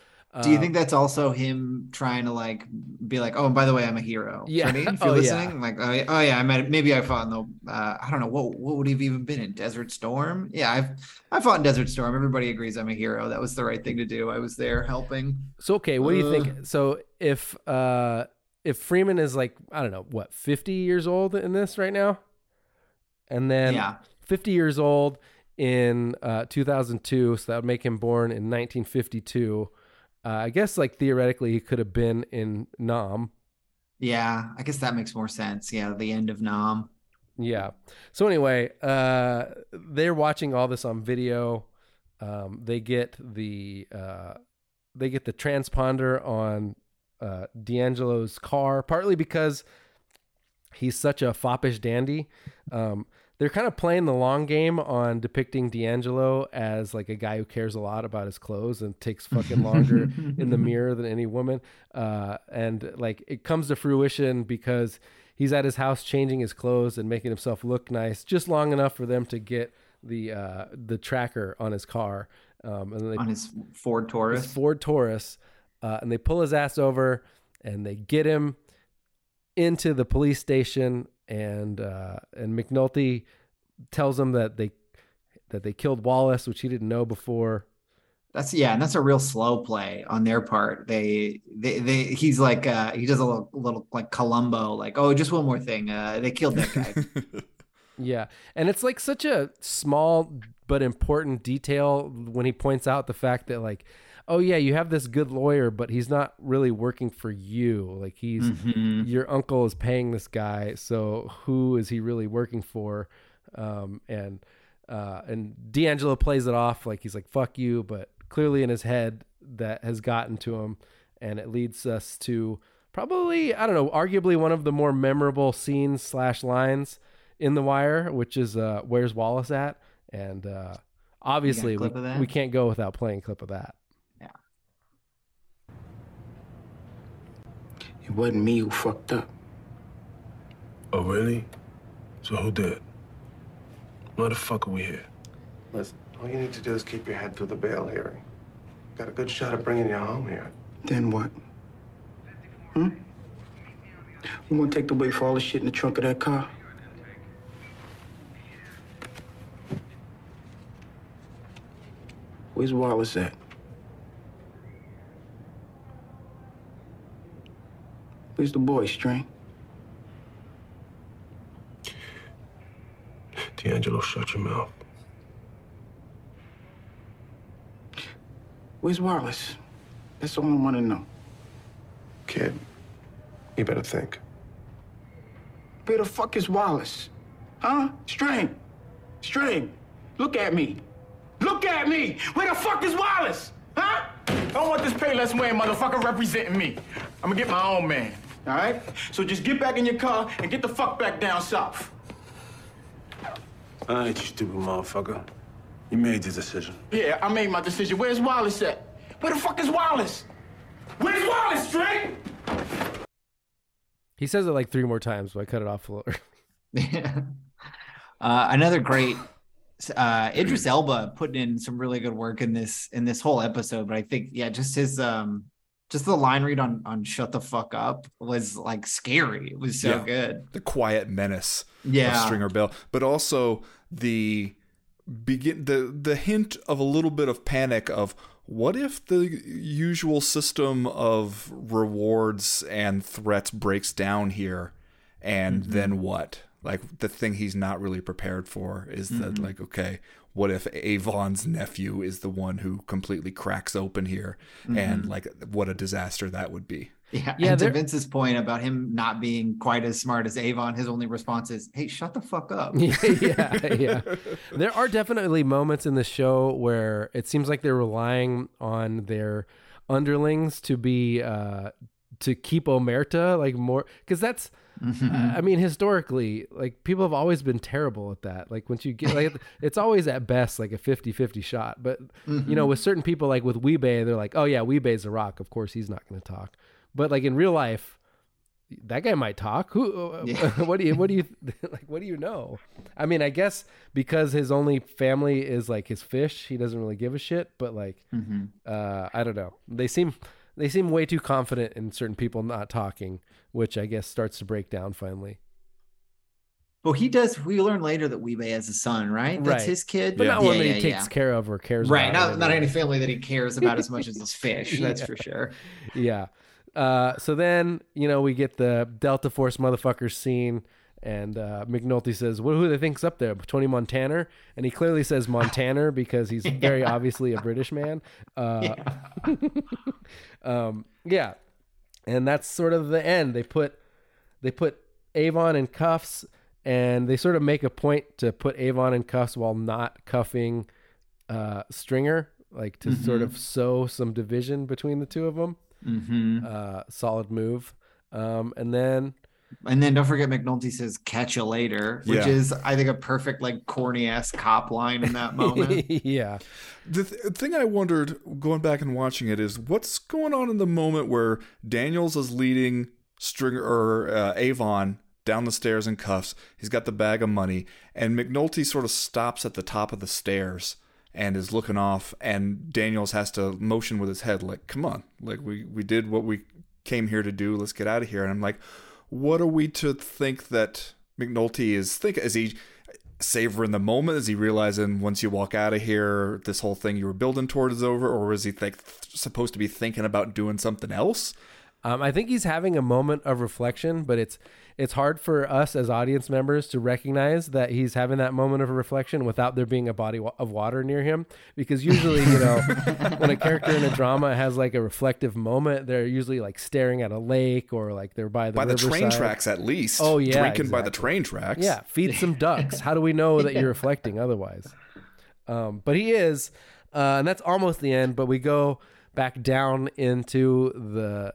Do you Um, think that's also him trying to like be like, oh, and by the way, I'm a hero? Yeah. If you're Oh, yeah. listening, like, oh, yeah, oh yeah, I might maybe I fought in the uh, I don't know what what would have even been in Desert Storm? Yeah, I've I fought in Desert Storm. Everybody agrees I'm a hero. That was the right thing to do. I was there helping. So okay, what do you Uh, think? So if uh if Freamon is like I don't know what fifty years old in this right now, and then Yeah. fifty years old in uh, two thousand two, so that would make him born in nineteen fifty two. Uh, I guess like theoretically he could have been in Nam. Yeah, I guess that makes more sense. Yeah, the end of Nam. Yeah. So anyway, uh, they're watching all this on video. Um, they get the uh, they get the transponder on uh, D'Angelo's car, partly because he's such a foppish dandy. Um, they're kind of playing the long game on depicting D'Angelo as like a guy who cares a lot about his clothes and takes fucking longer in the mirror than any woman. Uh, and like it comes to fruition because he's at his house changing his clothes and making himself look nice just long enough for them to get the uh, the tracker on his car. Um, and then they, On his Ford Taurus. his Ford Taurus, uh, and they pull his ass over and they get him into the police station, and uh, and McNulty tells him that they that they killed Wallace, which he didn't know before. That's yeah, and that's a real slow play on their part. They they they he's like uh he does a little, little like Columbo, like, oh, just one more thing. Uh they killed that guy. Yeah, and it's like such a small but important detail when he points out the fact that like, oh yeah, you have this good lawyer, but he's not really working for you. Like he's Mhm. your uncle is paying this guy, so who is he really working for? Um, and uh, and D'Angelo plays it off like he's like fuck you, but clearly in his head that has gotten to him, and it leads us to probably I don't know, arguably one of the more memorable scenes slash lines in The Wire, which is uh, "Where's Wallace at?" and uh, obviously we, clip of that? we can't go without playing a clip of that. It wasn't me who fucked up. Oh, really? So who did? Why the fuck are we here? Listen, all you need to do is keep your head through the bail hearing. Got a good shot at bringing you home here. Then what? Hmm? You gonna take the weight for all the shit in the trunk of that car? Where's Wallace at? Where's the boy, String? D'Angelo, shut your mouth. Where's Wallace? That's all I want to know. Kid, you better think. Where the fuck is Wallace? Huh? String! String! Look at me! Look at me! Where the fuck is Wallace? Huh? I don't want this Payless Wayne motherfucker representing me. I'm gonna get my own man, all right? So just get back in your car and get the fuck back down south. All right, you stupid motherfucker. You made your decision. Yeah, I made my decision. Where's Wallace at? Where the fuck is Wallace? Where's Wallace, String? He says it like three more times, but I cut it off a little. Uh, another great uh, Idris Elba putting in some really good work in this in this whole episode. But I think yeah, just his um just the line read on on "Shut the fuck up" was like scary. It was so Yeah. good. The quiet menace Yeah. of Stringer Bell, but also the begin the the hint of a little bit of panic of what if the usual system of rewards and threats breaks down here and Mhm. then what like the thing he's not really prepared for is that Mhm. like okay what if avon's nephew is the one who completely cracks open here and Mhm. like what a disaster that would be Yeah, Yeah, and to Vince's point about him not being quite as smart as Avon, his only response is, "Hey, shut the fuck up." yeah, yeah. There are definitely moments in the show where it seems like they're relying on their underlings to be uh to keep Omerta like more because that's I mean historically like people have always been terrible at that like once you get like it's always at best like a 50-50 shot but you know Mhm. with certain people like with Wee-Bey they're like oh yeah Wee-Bey's a rock of course he's not going to talk but like in real life that guy might talk. Who? uh, Yeah. what do you? What do you? Like, what do you know? I mean, I guess because his only family is like his fish, he doesn't really give a shit. But like, Mhm. uh, I don't know. They seem they seem way too confident in certain people not talking, which I guess starts to break down finally. Well, he does. We learn later that Wee-Bey has a son, right? That's Right. his kid, But not one that he takes care of or cares Right, about. not not any family that he cares about as much as his fish. That's Yeah. for sure. yeah. Uh, so then you know we get the Delta Force motherfuckers scene, and uh, McNulty says, "What? Who do they think's up there? Tony Montana?" And he clearly says Montana because he's very Yeah. obviously a British man. Uh, um, yeah, and that's sort of the end. They put they put Avon in cuffs, and they sort of make a point to put Avon in cuffs while not cuffing uh, Stringer, like to sort Mhm. of sow some division between the two of them. Mhm. Uh, solid move. Um, and then And then don't forget McNulty says "catch you later," which Yeah. is I think a perfect like corny ass cop line in that moment. yeah. The th- thing I wondered going back and watching it is what's going on in the moment where Daniels is leading Stringer or uh, Avon down the stairs in cuffs. He's got the bag of money, and McNulty sort of stops at the top of the stairs and is looking off. And Daniels has to motion with his head, like, "Come on, like we we did what we came here to do. Let's get out of here." And I'm like, what are we to think that McNulty is think? Is he savoring the moment? Is he realizing once you walk out of here, this whole thing you were building toward is over, or is he think supposed to be thinking about doing something else? Um, I think he's having a moment of reflection, but it's it's hard for us as audience members to recognize that he's having that moment of reflection without there being a body wa- of water near him. Because usually, you know, when a character in a drama has like a reflective moment, they're usually like staring at a lake or like they're by the By the train riverside. tracks, at least. Oh yeah, drinking by the train tracks. Yeah, feed some ducks. How do we know that you're reflecting otherwise? Um, but he is, uh, and that's almost the end. But we go back down into the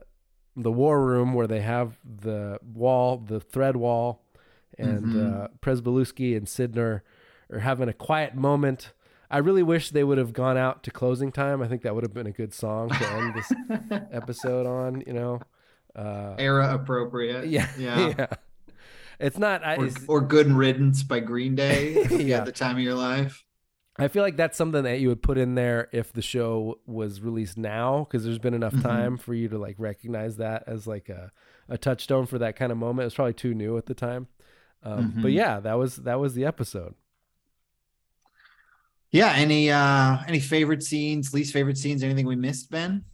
the war room where they have the wall, the thread wall, and Mhm. uh, and Sydnor are having a quiet moment. I really wish they would have gone out to closing time. I think that would have been a good song to end this episode on. You know, uh, Era appropriate. yeah, yeah. yeah. It's not. I, Or, it's- or "Good Riddance" by Green Day. Yeah. the time of your life. I feel like that's something that you would put in there if the show was released now, because there's been enough Mhm. time for you to like recognize that as like a, a touchstone for that kind of moment. It was probably too new at the time, um, but Mhm. yeah, that was that was the episode. Yeah. Any uh any favorite scenes, least favorite scenes, anything we missed, Ben?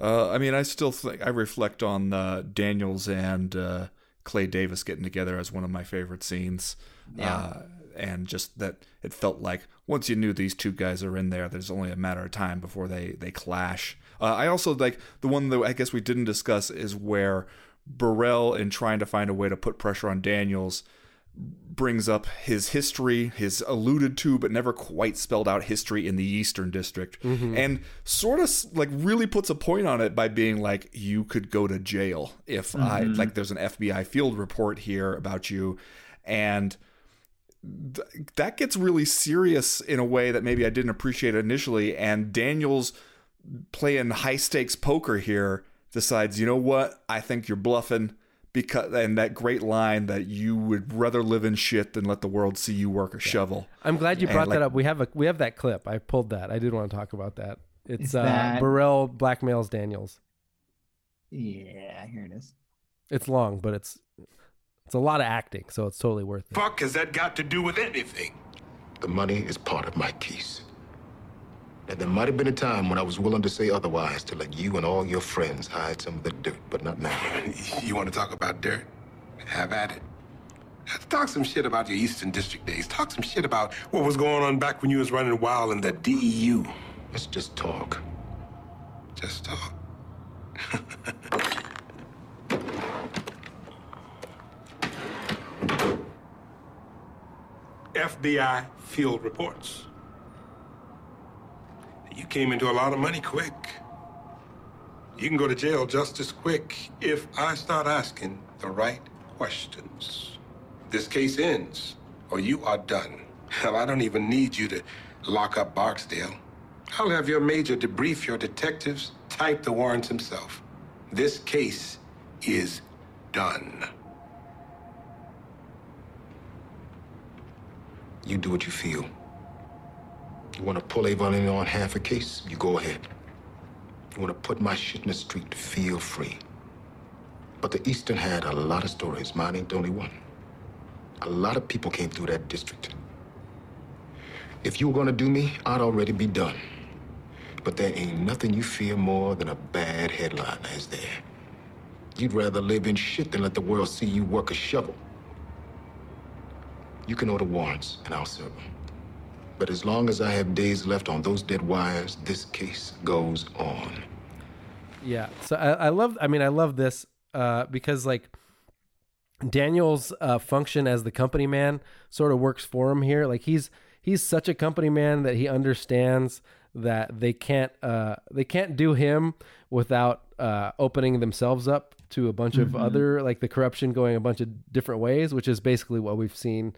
Uh, I mean, I still think I reflect on uh, Daniels and uh, Clay Davis getting together as one of my favorite scenes. Yeah. And just that it felt like once you knew these two guys are in there, there's only a matter of time before they they clash. Uh, I also like the one that I guess we didn't discuss is where Burrell, in trying to find a way to put pressure on Daniels, brings up his history, his alluded to but never quite spelled out history in the Eastern District, Mhm. and sort of like really puts a point on it by being like, you could go to jail if I Mhm. like. There's an FBI field report here about you, and th- that gets really serious in a way that maybe I didn't appreciate initially. And Daniels playing high stakes poker here decides, you know what? I think you're bluffing because and that great line that you would rather live in shit than let the world see you work a shovel. I'm glad you And, brought like, that up. We have a we have that clip. I pulled that. I did want to talk about that. It's Is uh, Burrell blackmails Daniels. Yeah, here it is. It's long, but it's it's a lot of acting, so it's totally worth it. Fuck has that got to do with anything? The money is part of my case. And there might have been a time when I was willing to say otherwise to let you and all your friends hide some of the dirt, but not now. You want to talk about dirt? Have at it. Talk some shit about your Eastern District days. Talk some shit about what was going on back when you was running wild in the DEU. Let's just talk. Just talk. FBI field reports. You came into a lot of money quick. You can go to jail just as quick if I start asking the right questions. This case ends, or you are done. Hell, I don't even need you to lock up Barksdale. I'll have your major debrief your detectives, type the warrants himself. This case is done. You do what you feel. You want to pull Avon in on half a case? You go ahead. You want to put my shit in the street? Feel free. But the Eastern had a lot of stories. Mine ain't the only one. A lot of people came through that district. If you were gonna do me, I'd already be done. But there ain't nothing you fear more than a bad headline, is there? You'd rather live in shit than let the world see you work a shovel. You can order warrants, and I'll serve them. But as long as I have days left on those dead wires, this case goes on. Yeah. So I, I love. I mean, I love this uh, because like Daniel's uh, function as the company man sort of works for him here. Like he's he's such a company man that he understands that they can't uh, they can't do him without uh, opening themselves up to a bunch of Mhm. other like the corruption going a bunch of different ways, which is basically what we've seen.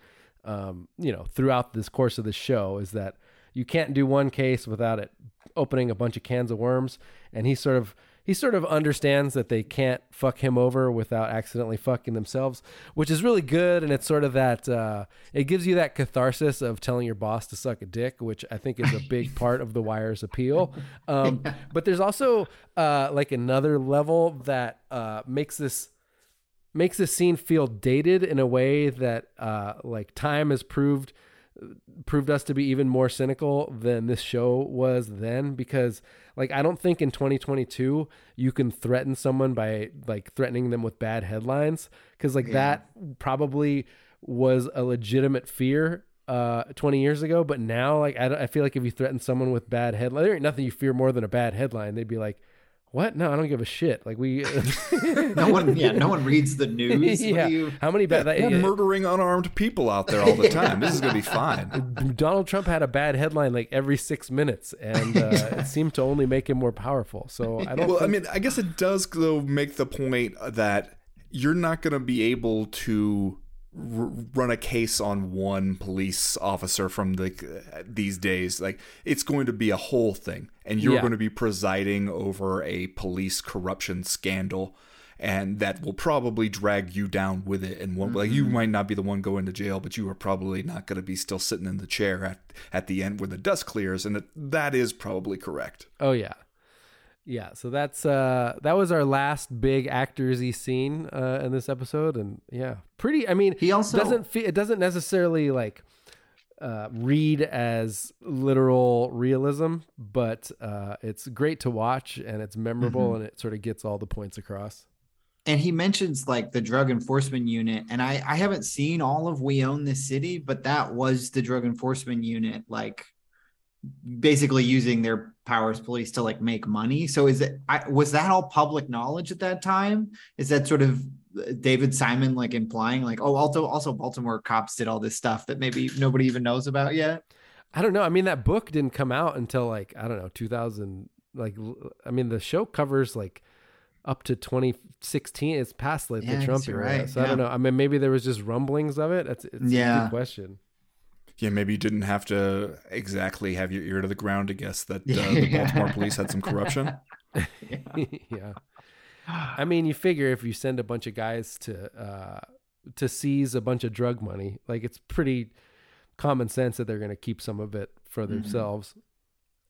Um, you know, throughout this course of the show, is that you can't do one case without it opening a bunch of cans of worms, and he sort of he sort of understands that they can't fuck him over without accidentally fucking themselves, which is really good. And it's sort of that uh, it gives you that catharsis of telling your boss to suck a dick, which I think is a big part of the Wire's appeal. Um, But there's also uh, like another level that uh, makes this makes this scene feel dated in a way that uh, like time has proved proved us to be even more cynical than this show was then. Because like I don't think in 2022 you can threaten someone by like threatening them with bad headlines. Cuz like Yeah. that probably was a legitimate fear uh 20 years ago. But now like I, I feel like if you threaten someone with bad headline there ain't nothing you fear more than a bad headline. They'd be like what no I don't give a shit like we No one, yeah, no one reads the news. Yeah you- how many bad that, We're murdering unarmed people out there all the time. This is gonna be fine. Donald Trump had a bad headline like every six minutes, and uh, it seemed to only make him more powerful. So I don't. well, I mean, I guess it does though make the point that you're not going to be able to r- run a case on one police officer from the these days. Like it's going to be a whole thing, and you're Yeah. going to be presiding over a police corruption scandal. And that will probably drag you down with it, and won't like you Mm-hmm. might not be the one going to jail, but you are probably not going to be still sitting in the chair at at the end when the dust clears, and that, that is probably correct. Oh yeah, yeah. So that's uh that was our last big actorsy scene uh, in this episode, and yeah, pretty. I mean, He also- doesn't fe- it doesn't necessarily like uh, read as literal realism, but uh, it's great to watch and it's memorable Mhm. and it sort of gets all the points across. and he mentions like the drug enforcement unit and i i haven't seen all of we own this city but that was the drug enforcement unit like basically using their powers police to like make money so is it I, was that all public knowledge at that time is that sort of uh, david simon like implying like oh also also baltimore cops did all this stuff that maybe nobody even knows about yet I don't know. I mean, that book didn't come out until like I don't know, 2000. Like, I mean, the show covers like up to 2016. It's past like Yeah, the Trump era. right, So I don't know. I mean, maybe there was just rumblings of it. That's it's a Yeah. good question. Yeah, maybe you didn't have to exactly have your ear to the ground to guess that uh, Yeah. the Baltimore police had some corruption. yeah. I mean, you figure if you send a bunch of guys to uh, to seize a bunch of drug money, like it's pretty common sense that they're going to keep some of it for Mhm. themselves.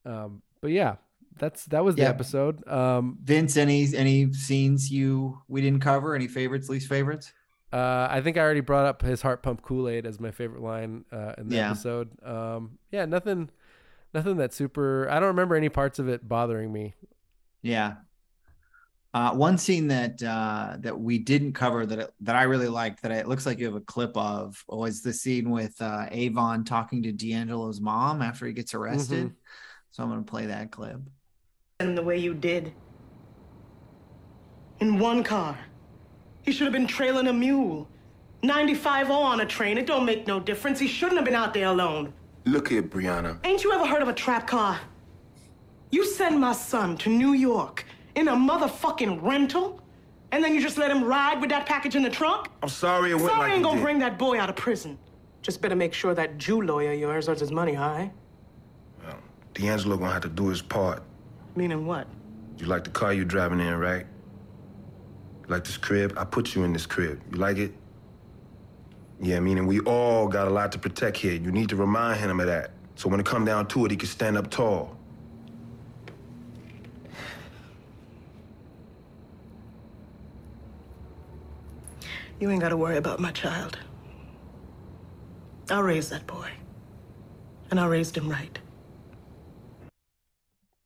Um, but yeah, that's that was the Yeah. episode. Um, Vince, any any scenes you we didn't cover? Any favorites, least favorites? Uh, I think I already brought up his heart pump Kool Aid as my favorite line uh, in the Yeah. episode. Um, yeah, nothing, nothing that super. I don't remember any parts of it bothering me. Yeah. Uh, one scene that uh, that we didn't cover that it, that I really liked that it looks like you have a clip of was the scene with uh, Avon talking to D'Angelo's mom after he gets arrested. So I'm gonna play that clip. And the way you did. In one car. He should have been trailing a mule. 95 on a train, it don't make no difference. He shouldn't have been out there alone. Look here, Brianna. Ain't you ever heard of a trap car? You send my son to New York in a motherfucking rental, and then you just let him ride with that package in the trunk? I'm sorry it went Sorry like ain't gonna did. bring that boy out of prison. Just better make sure that Jew lawyer of yours earns his money, huh? Well, D'Angelo gonna have to do his part. Meaning what? You like the car you're driving in, right? Like this crib? I put you in this crib. You like it? Yeah, I meaning we all got a lot to protect here. You need to remind him of that. So when it come down to it, he can stand up tall. You ain't gotta worry about my child. I'll raise that boy. And I raised him right.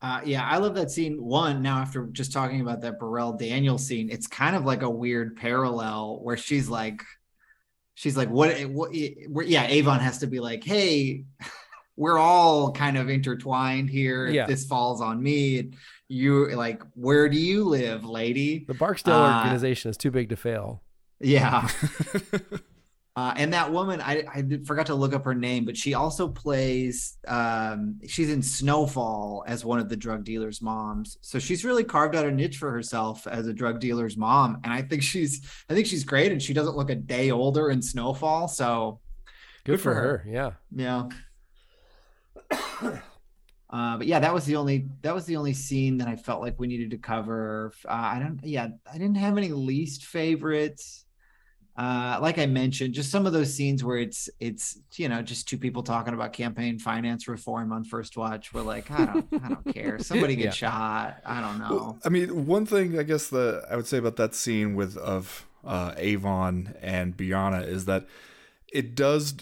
Uh, yeah, I love that scene. One now after just talking about that Burrell Daniel scene, it's kind of like a weird parallel where she's like, she's like, what? What? Yeah, Avon has to be like, hey, we're all kind of intertwined here. If this falls on me, you like, where do you live, lady? The Barksdale Uh, organization is too big to fail. Yeah. uh, and that woman, I, I forgot to look up her name, but she also plays, um, she's in Snowfall as one of the drug dealer's moms. So she's really carved out a niche for herself as a drug dealer's mom. And I think she's, I think she's great. And she doesn't look a day older in Snowfall. So Good, for her. Yeah. yeah. Uh, but yeah, that was the only that was the only scene that I felt like we needed to cover. Uh, I don't, yeah, I didn't have any least favorites. Uh, like I mentioned, just some of those scenes where it's it's you know just two people talking about campaign finance reform on first watch. We're like, I don't, I don't care. Somebody get Yeah. shot. I don't know. I mean, one thing I guess that I would say about that scene with of uh, Avon and Brianna is that it does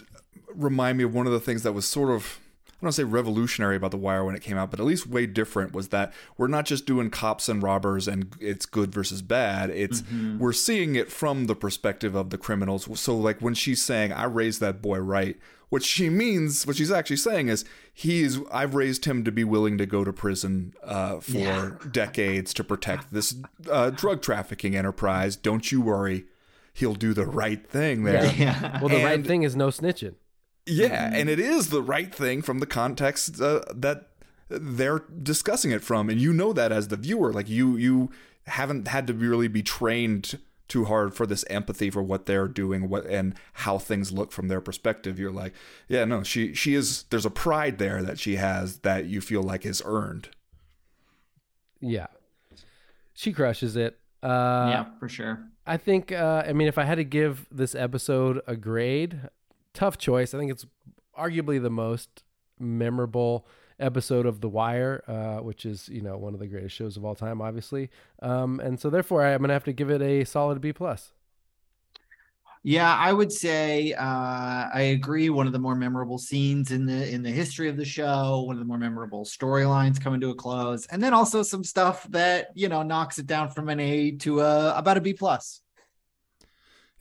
remind me of one of the things that was sort of I don't want to say revolutionary about The Wire when it came out, but at least way different was that we're not just doing cops and robbers and it's good versus bad. It's Mm-hmm. we're seeing it from the perspective of the criminals. So like when she's saying, I raised that boy right, what she means, what she's actually saying is he's I've raised him to be willing to go to prison uh, for Yeah. decades to protect this uh, drug trafficking enterprise. Don't you worry. He'll do the right thing there. Well, the right thing is no snitching. Yeah, and it is the right thing from the context uh, that they're discussing it from, and you know that as the viewer, like you you haven't had to really be trained too hard for this empathy for what they're doing, what and how things look from their perspective. You're like, yeah, no, she she is. There's a pride there that she has that you feel like is earned. Yeah. She crushes it. Uh, yeah, for sure. I think, uh, I mean, if I had to give this episode a grade, tough choice. I think it's arguably the most memorable episode of The Wire, uh, which is, you know, one of the greatest shows of all time, obviously. Um, and so therefore, I'm going to have to give it a solid B plus. Yeah, I would say uh, I agree. One of the more memorable scenes in the in the history of the show, one of the more memorable storylines coming to a close, and then also some stuff that you know knocks it down from an A to a about a B plus.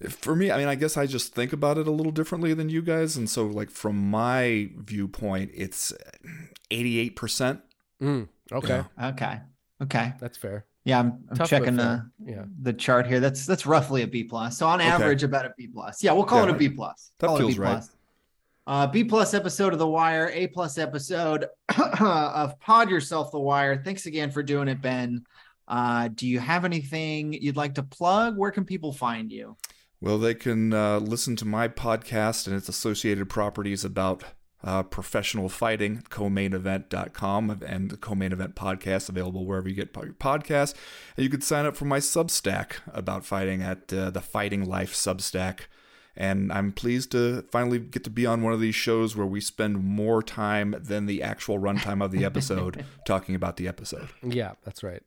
For me, I mean, I guess I just think about it a little differently than you guys, and so like from my viewpoint, it's eighty eight percent. Mm, okay. Okay. Okay. That's fair. Yeah, I'm, I'm checking the. Yeah. the chart here. That's that's roughly a B plus. So on Okay. average, about a B plus. Yeah, we'll call Yeah. it a B plus. That Call it feels B right. plus. Uh, B plus episode of The Wire, A plus episode of Pod Yourself The Wire. Thanks again for doing it, Ben. Uh, do you have anything you'd like to plug? Where can people find you? Well, they can uh, listen to my podcast and its associated properties about uh, professional fighting, co-mainevent.com, and the co-main event podcast available wherever you get your podcasts. And you can sign up for my Substack about fighting at uh, the Fighting Life Substack. And I'm pleased to finally get to be on one of these shows where we spend more time than the actual runtime of the episode talking about the episode. Yeah, that's right.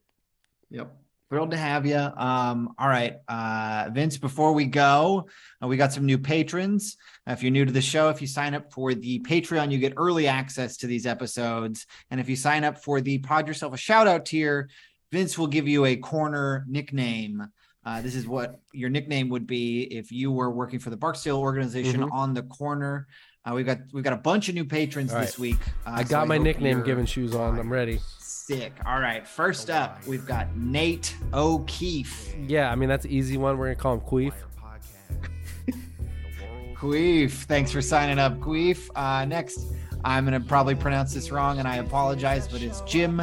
Yep. Thrilled to have you. Um, all right, uh, Vince. Before we go, uh, we got some new patrons. Uh, if you're new to the show, if you sign up for the Patreon, you get early access to these episodes. And if you sign up for the Pod Yourself a Shout Out tier, Vince will give you a corner nickname. Uh, this is what your nickname would be if you were working for the Barksdale organization Mhm. on the corner. Uh, we've got we've got a bunch of new patrons All this week. Uh, I so got my hope nickname given shoes on. I'm ready. Sick. All right. First up, we've got Nate O'Keefe. Yeah, I mean that's an easy one. We're gonna call him Queef. Queef. Thanks for signing up, Queef. Uh, next, I'm going to probably pronounce this wrong and I apologize, but it's Jim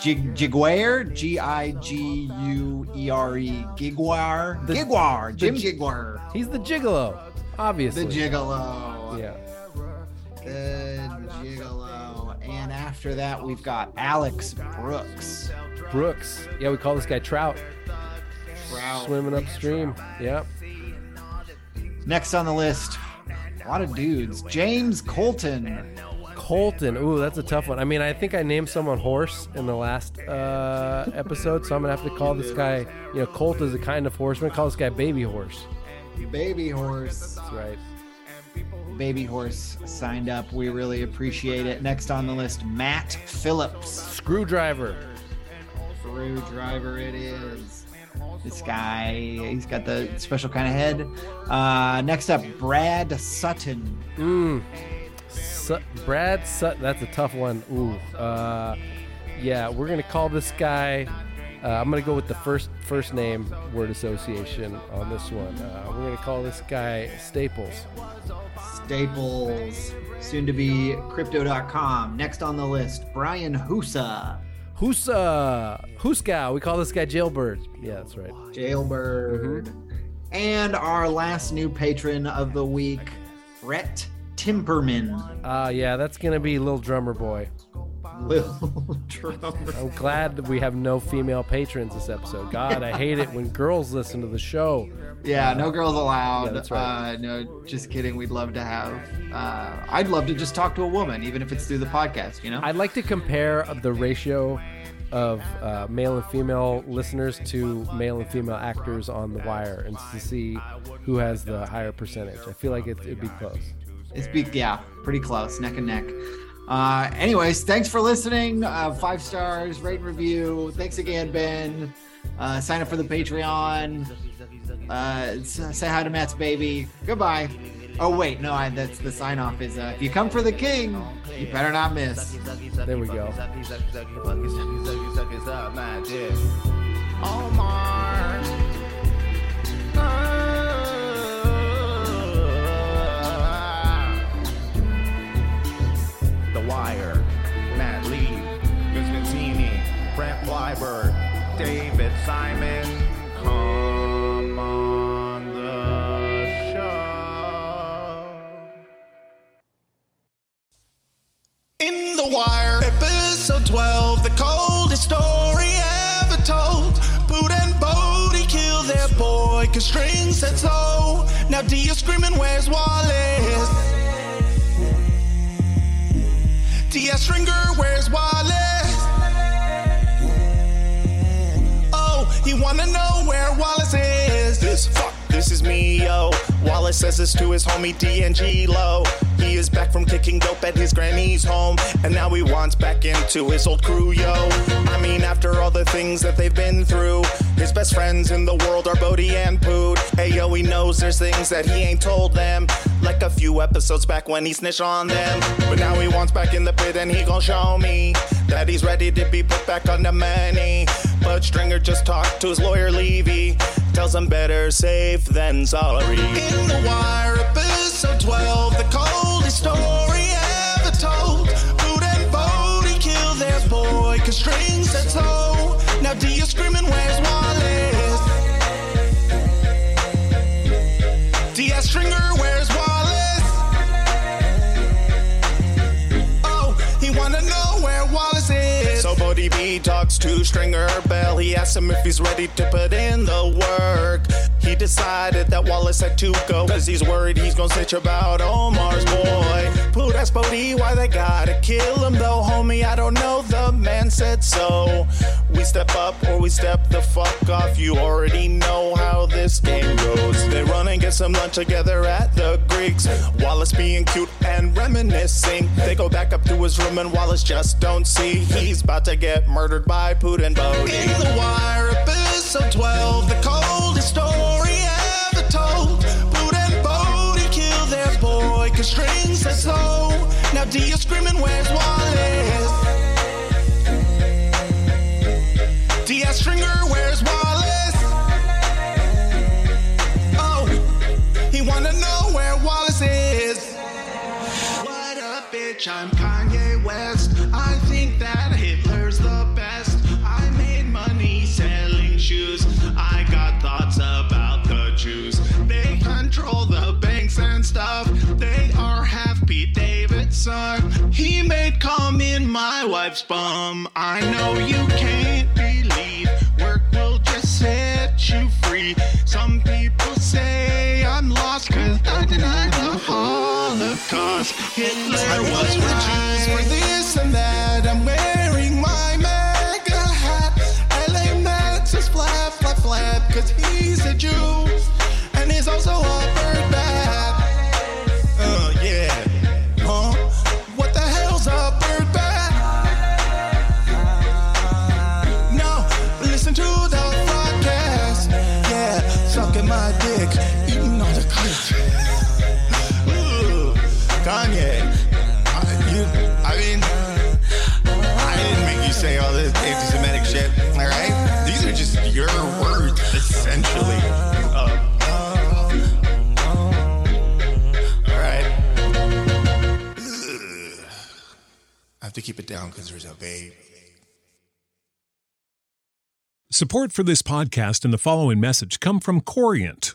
Jig Giguere. G I G U E R E. Giguar. The- Giguar. Jim G- Giguar. He's the gigolo, obviously. The Gigolo. Yeah. The Gigolo. And after that, we've got Alex Brooks. Brooks. Yeah, we call this guy Trout. Trout. Swimming upstream. Yeah. Next on the list, a lot of dudes. James Colton. Colton. Ooh, that's a tough one. I mean, I think I named someone horse in the last uh, episode, so I'm gonna have to call this guy. You know, Colt is a kind of horse. I'm gonna call this guy Baby Horse. Baby Horse. That's right. Baby Horse signed up. We really appreciate it. Next on the list, Matt Phillips. Screwdriver. Screwdriver it is. This guy, he's got the special kind of head. Uh, next up, Brad Sutton. Mm. Su- Brad Sutton. That's a tough one. Ooh. Uh, yeah, we're gonna call this guy. Uh, I'm gonna go with the first first name word association on this one. Uh, we're gonna call this guy Staples. Staples, soon to be crypto.com. Next on the list, Brian Husa. Husa, Huska. We call this guy Jailbird. Yeah, that's right. Jailbird. And our last new patron of the week, Brett Timperman. Uh, yeah, that's gonna be Little Drummer Boy. Little Drummer. I'm glad that we have no female patrons this episode. God, I hate it when girls listen to the show. Yeah, no girls allowed. Yeah, that's right. Uh, no, just kidding. We'd love to have. Uh, I'd love to just talk to a woman, even if it's through the podcast. You know. I'd like to compare the ratio of uh, male and female listeners to male and female actors on The Wire and to see who has the higher percentage. I feel like it, it'd be close. It's be yeah, pretty close, neck and neck. Uh, anyways, thanks for listening. Uh, five stars, rate and review. Thanks again, Ben. Uh, sign up for the Patreon. Uh, say hi to Matt's baby. Goodbye. Oh wait, no, I, that's the sign off. Is uh, if you come for the king, you better not miss. There we go. Omar. Wire, Matt Lieb, Vince Mancini, Brent Weinbach, David Simon. Come on the show. In the wire, episode 12, the coldest story ever told. Boot and Bodie kill their boy, cause strings said so. Now Dia screaming, where's Wallace? Dia Stringer, where's Wallace? Oh, he wanna know where Wallace is. This fuck, this is me, yo. Wallace says this to his homie D.N.G. Low. He is back from kicking dope at his granny's home, and now he wants back into his old crew, yo. I mean, after all the things that they've been through, his best friends in the world are Bodie and Poot. Hey, yo, he knows there's things that he ain't told them, like a few episodes back when he snitched on them. But now he wants back in the pit, and he gon' show me that he's ready to be put back on the money. But Stringer just talked to his lawyer, Levy. Tells him better safe than sorry. In the wire, episode 12, the coldest story ever told. Boot and Bodie kill their boy, cause strings said so. Now Dia screaming, where's Wallace? Dia Stringer, where's B talks to Stringer Bell. He asks him if he's ready to put in the work. He decided that Wallace had to go, cause he's worried he's gonna snitch about Omar's boy. Pooh, that's Bodie, why they gotta kill him though, homie? I don't know, the man said so. We step up or we step the fuck off, you already know how this game goes. They run and get some lunch together at the Greeks. Wallace being cute and reminiscing. They go back up to his room and Wallace just don't see. He's about to get murdered by Poot and. In the wire, episode 12, the coldest story so. Now Dia screaming, where's Wallace? Dia Stringer, where's Wallace? Oh, he wanna know where Wallace is. What up, bitch? I'm Davidson. He made cum in my wife's bum. I know you can't believe work will just set you free. Some people say I'm lost cause I denied the Holocaust. Hitler was right for this and that. I'm wearing my MAGA hat. LA Max is flap, flap, flap, cause he's a Jew. And he's also a to keep it down because there's a babe. Support for this podcast and the following message come from Corient.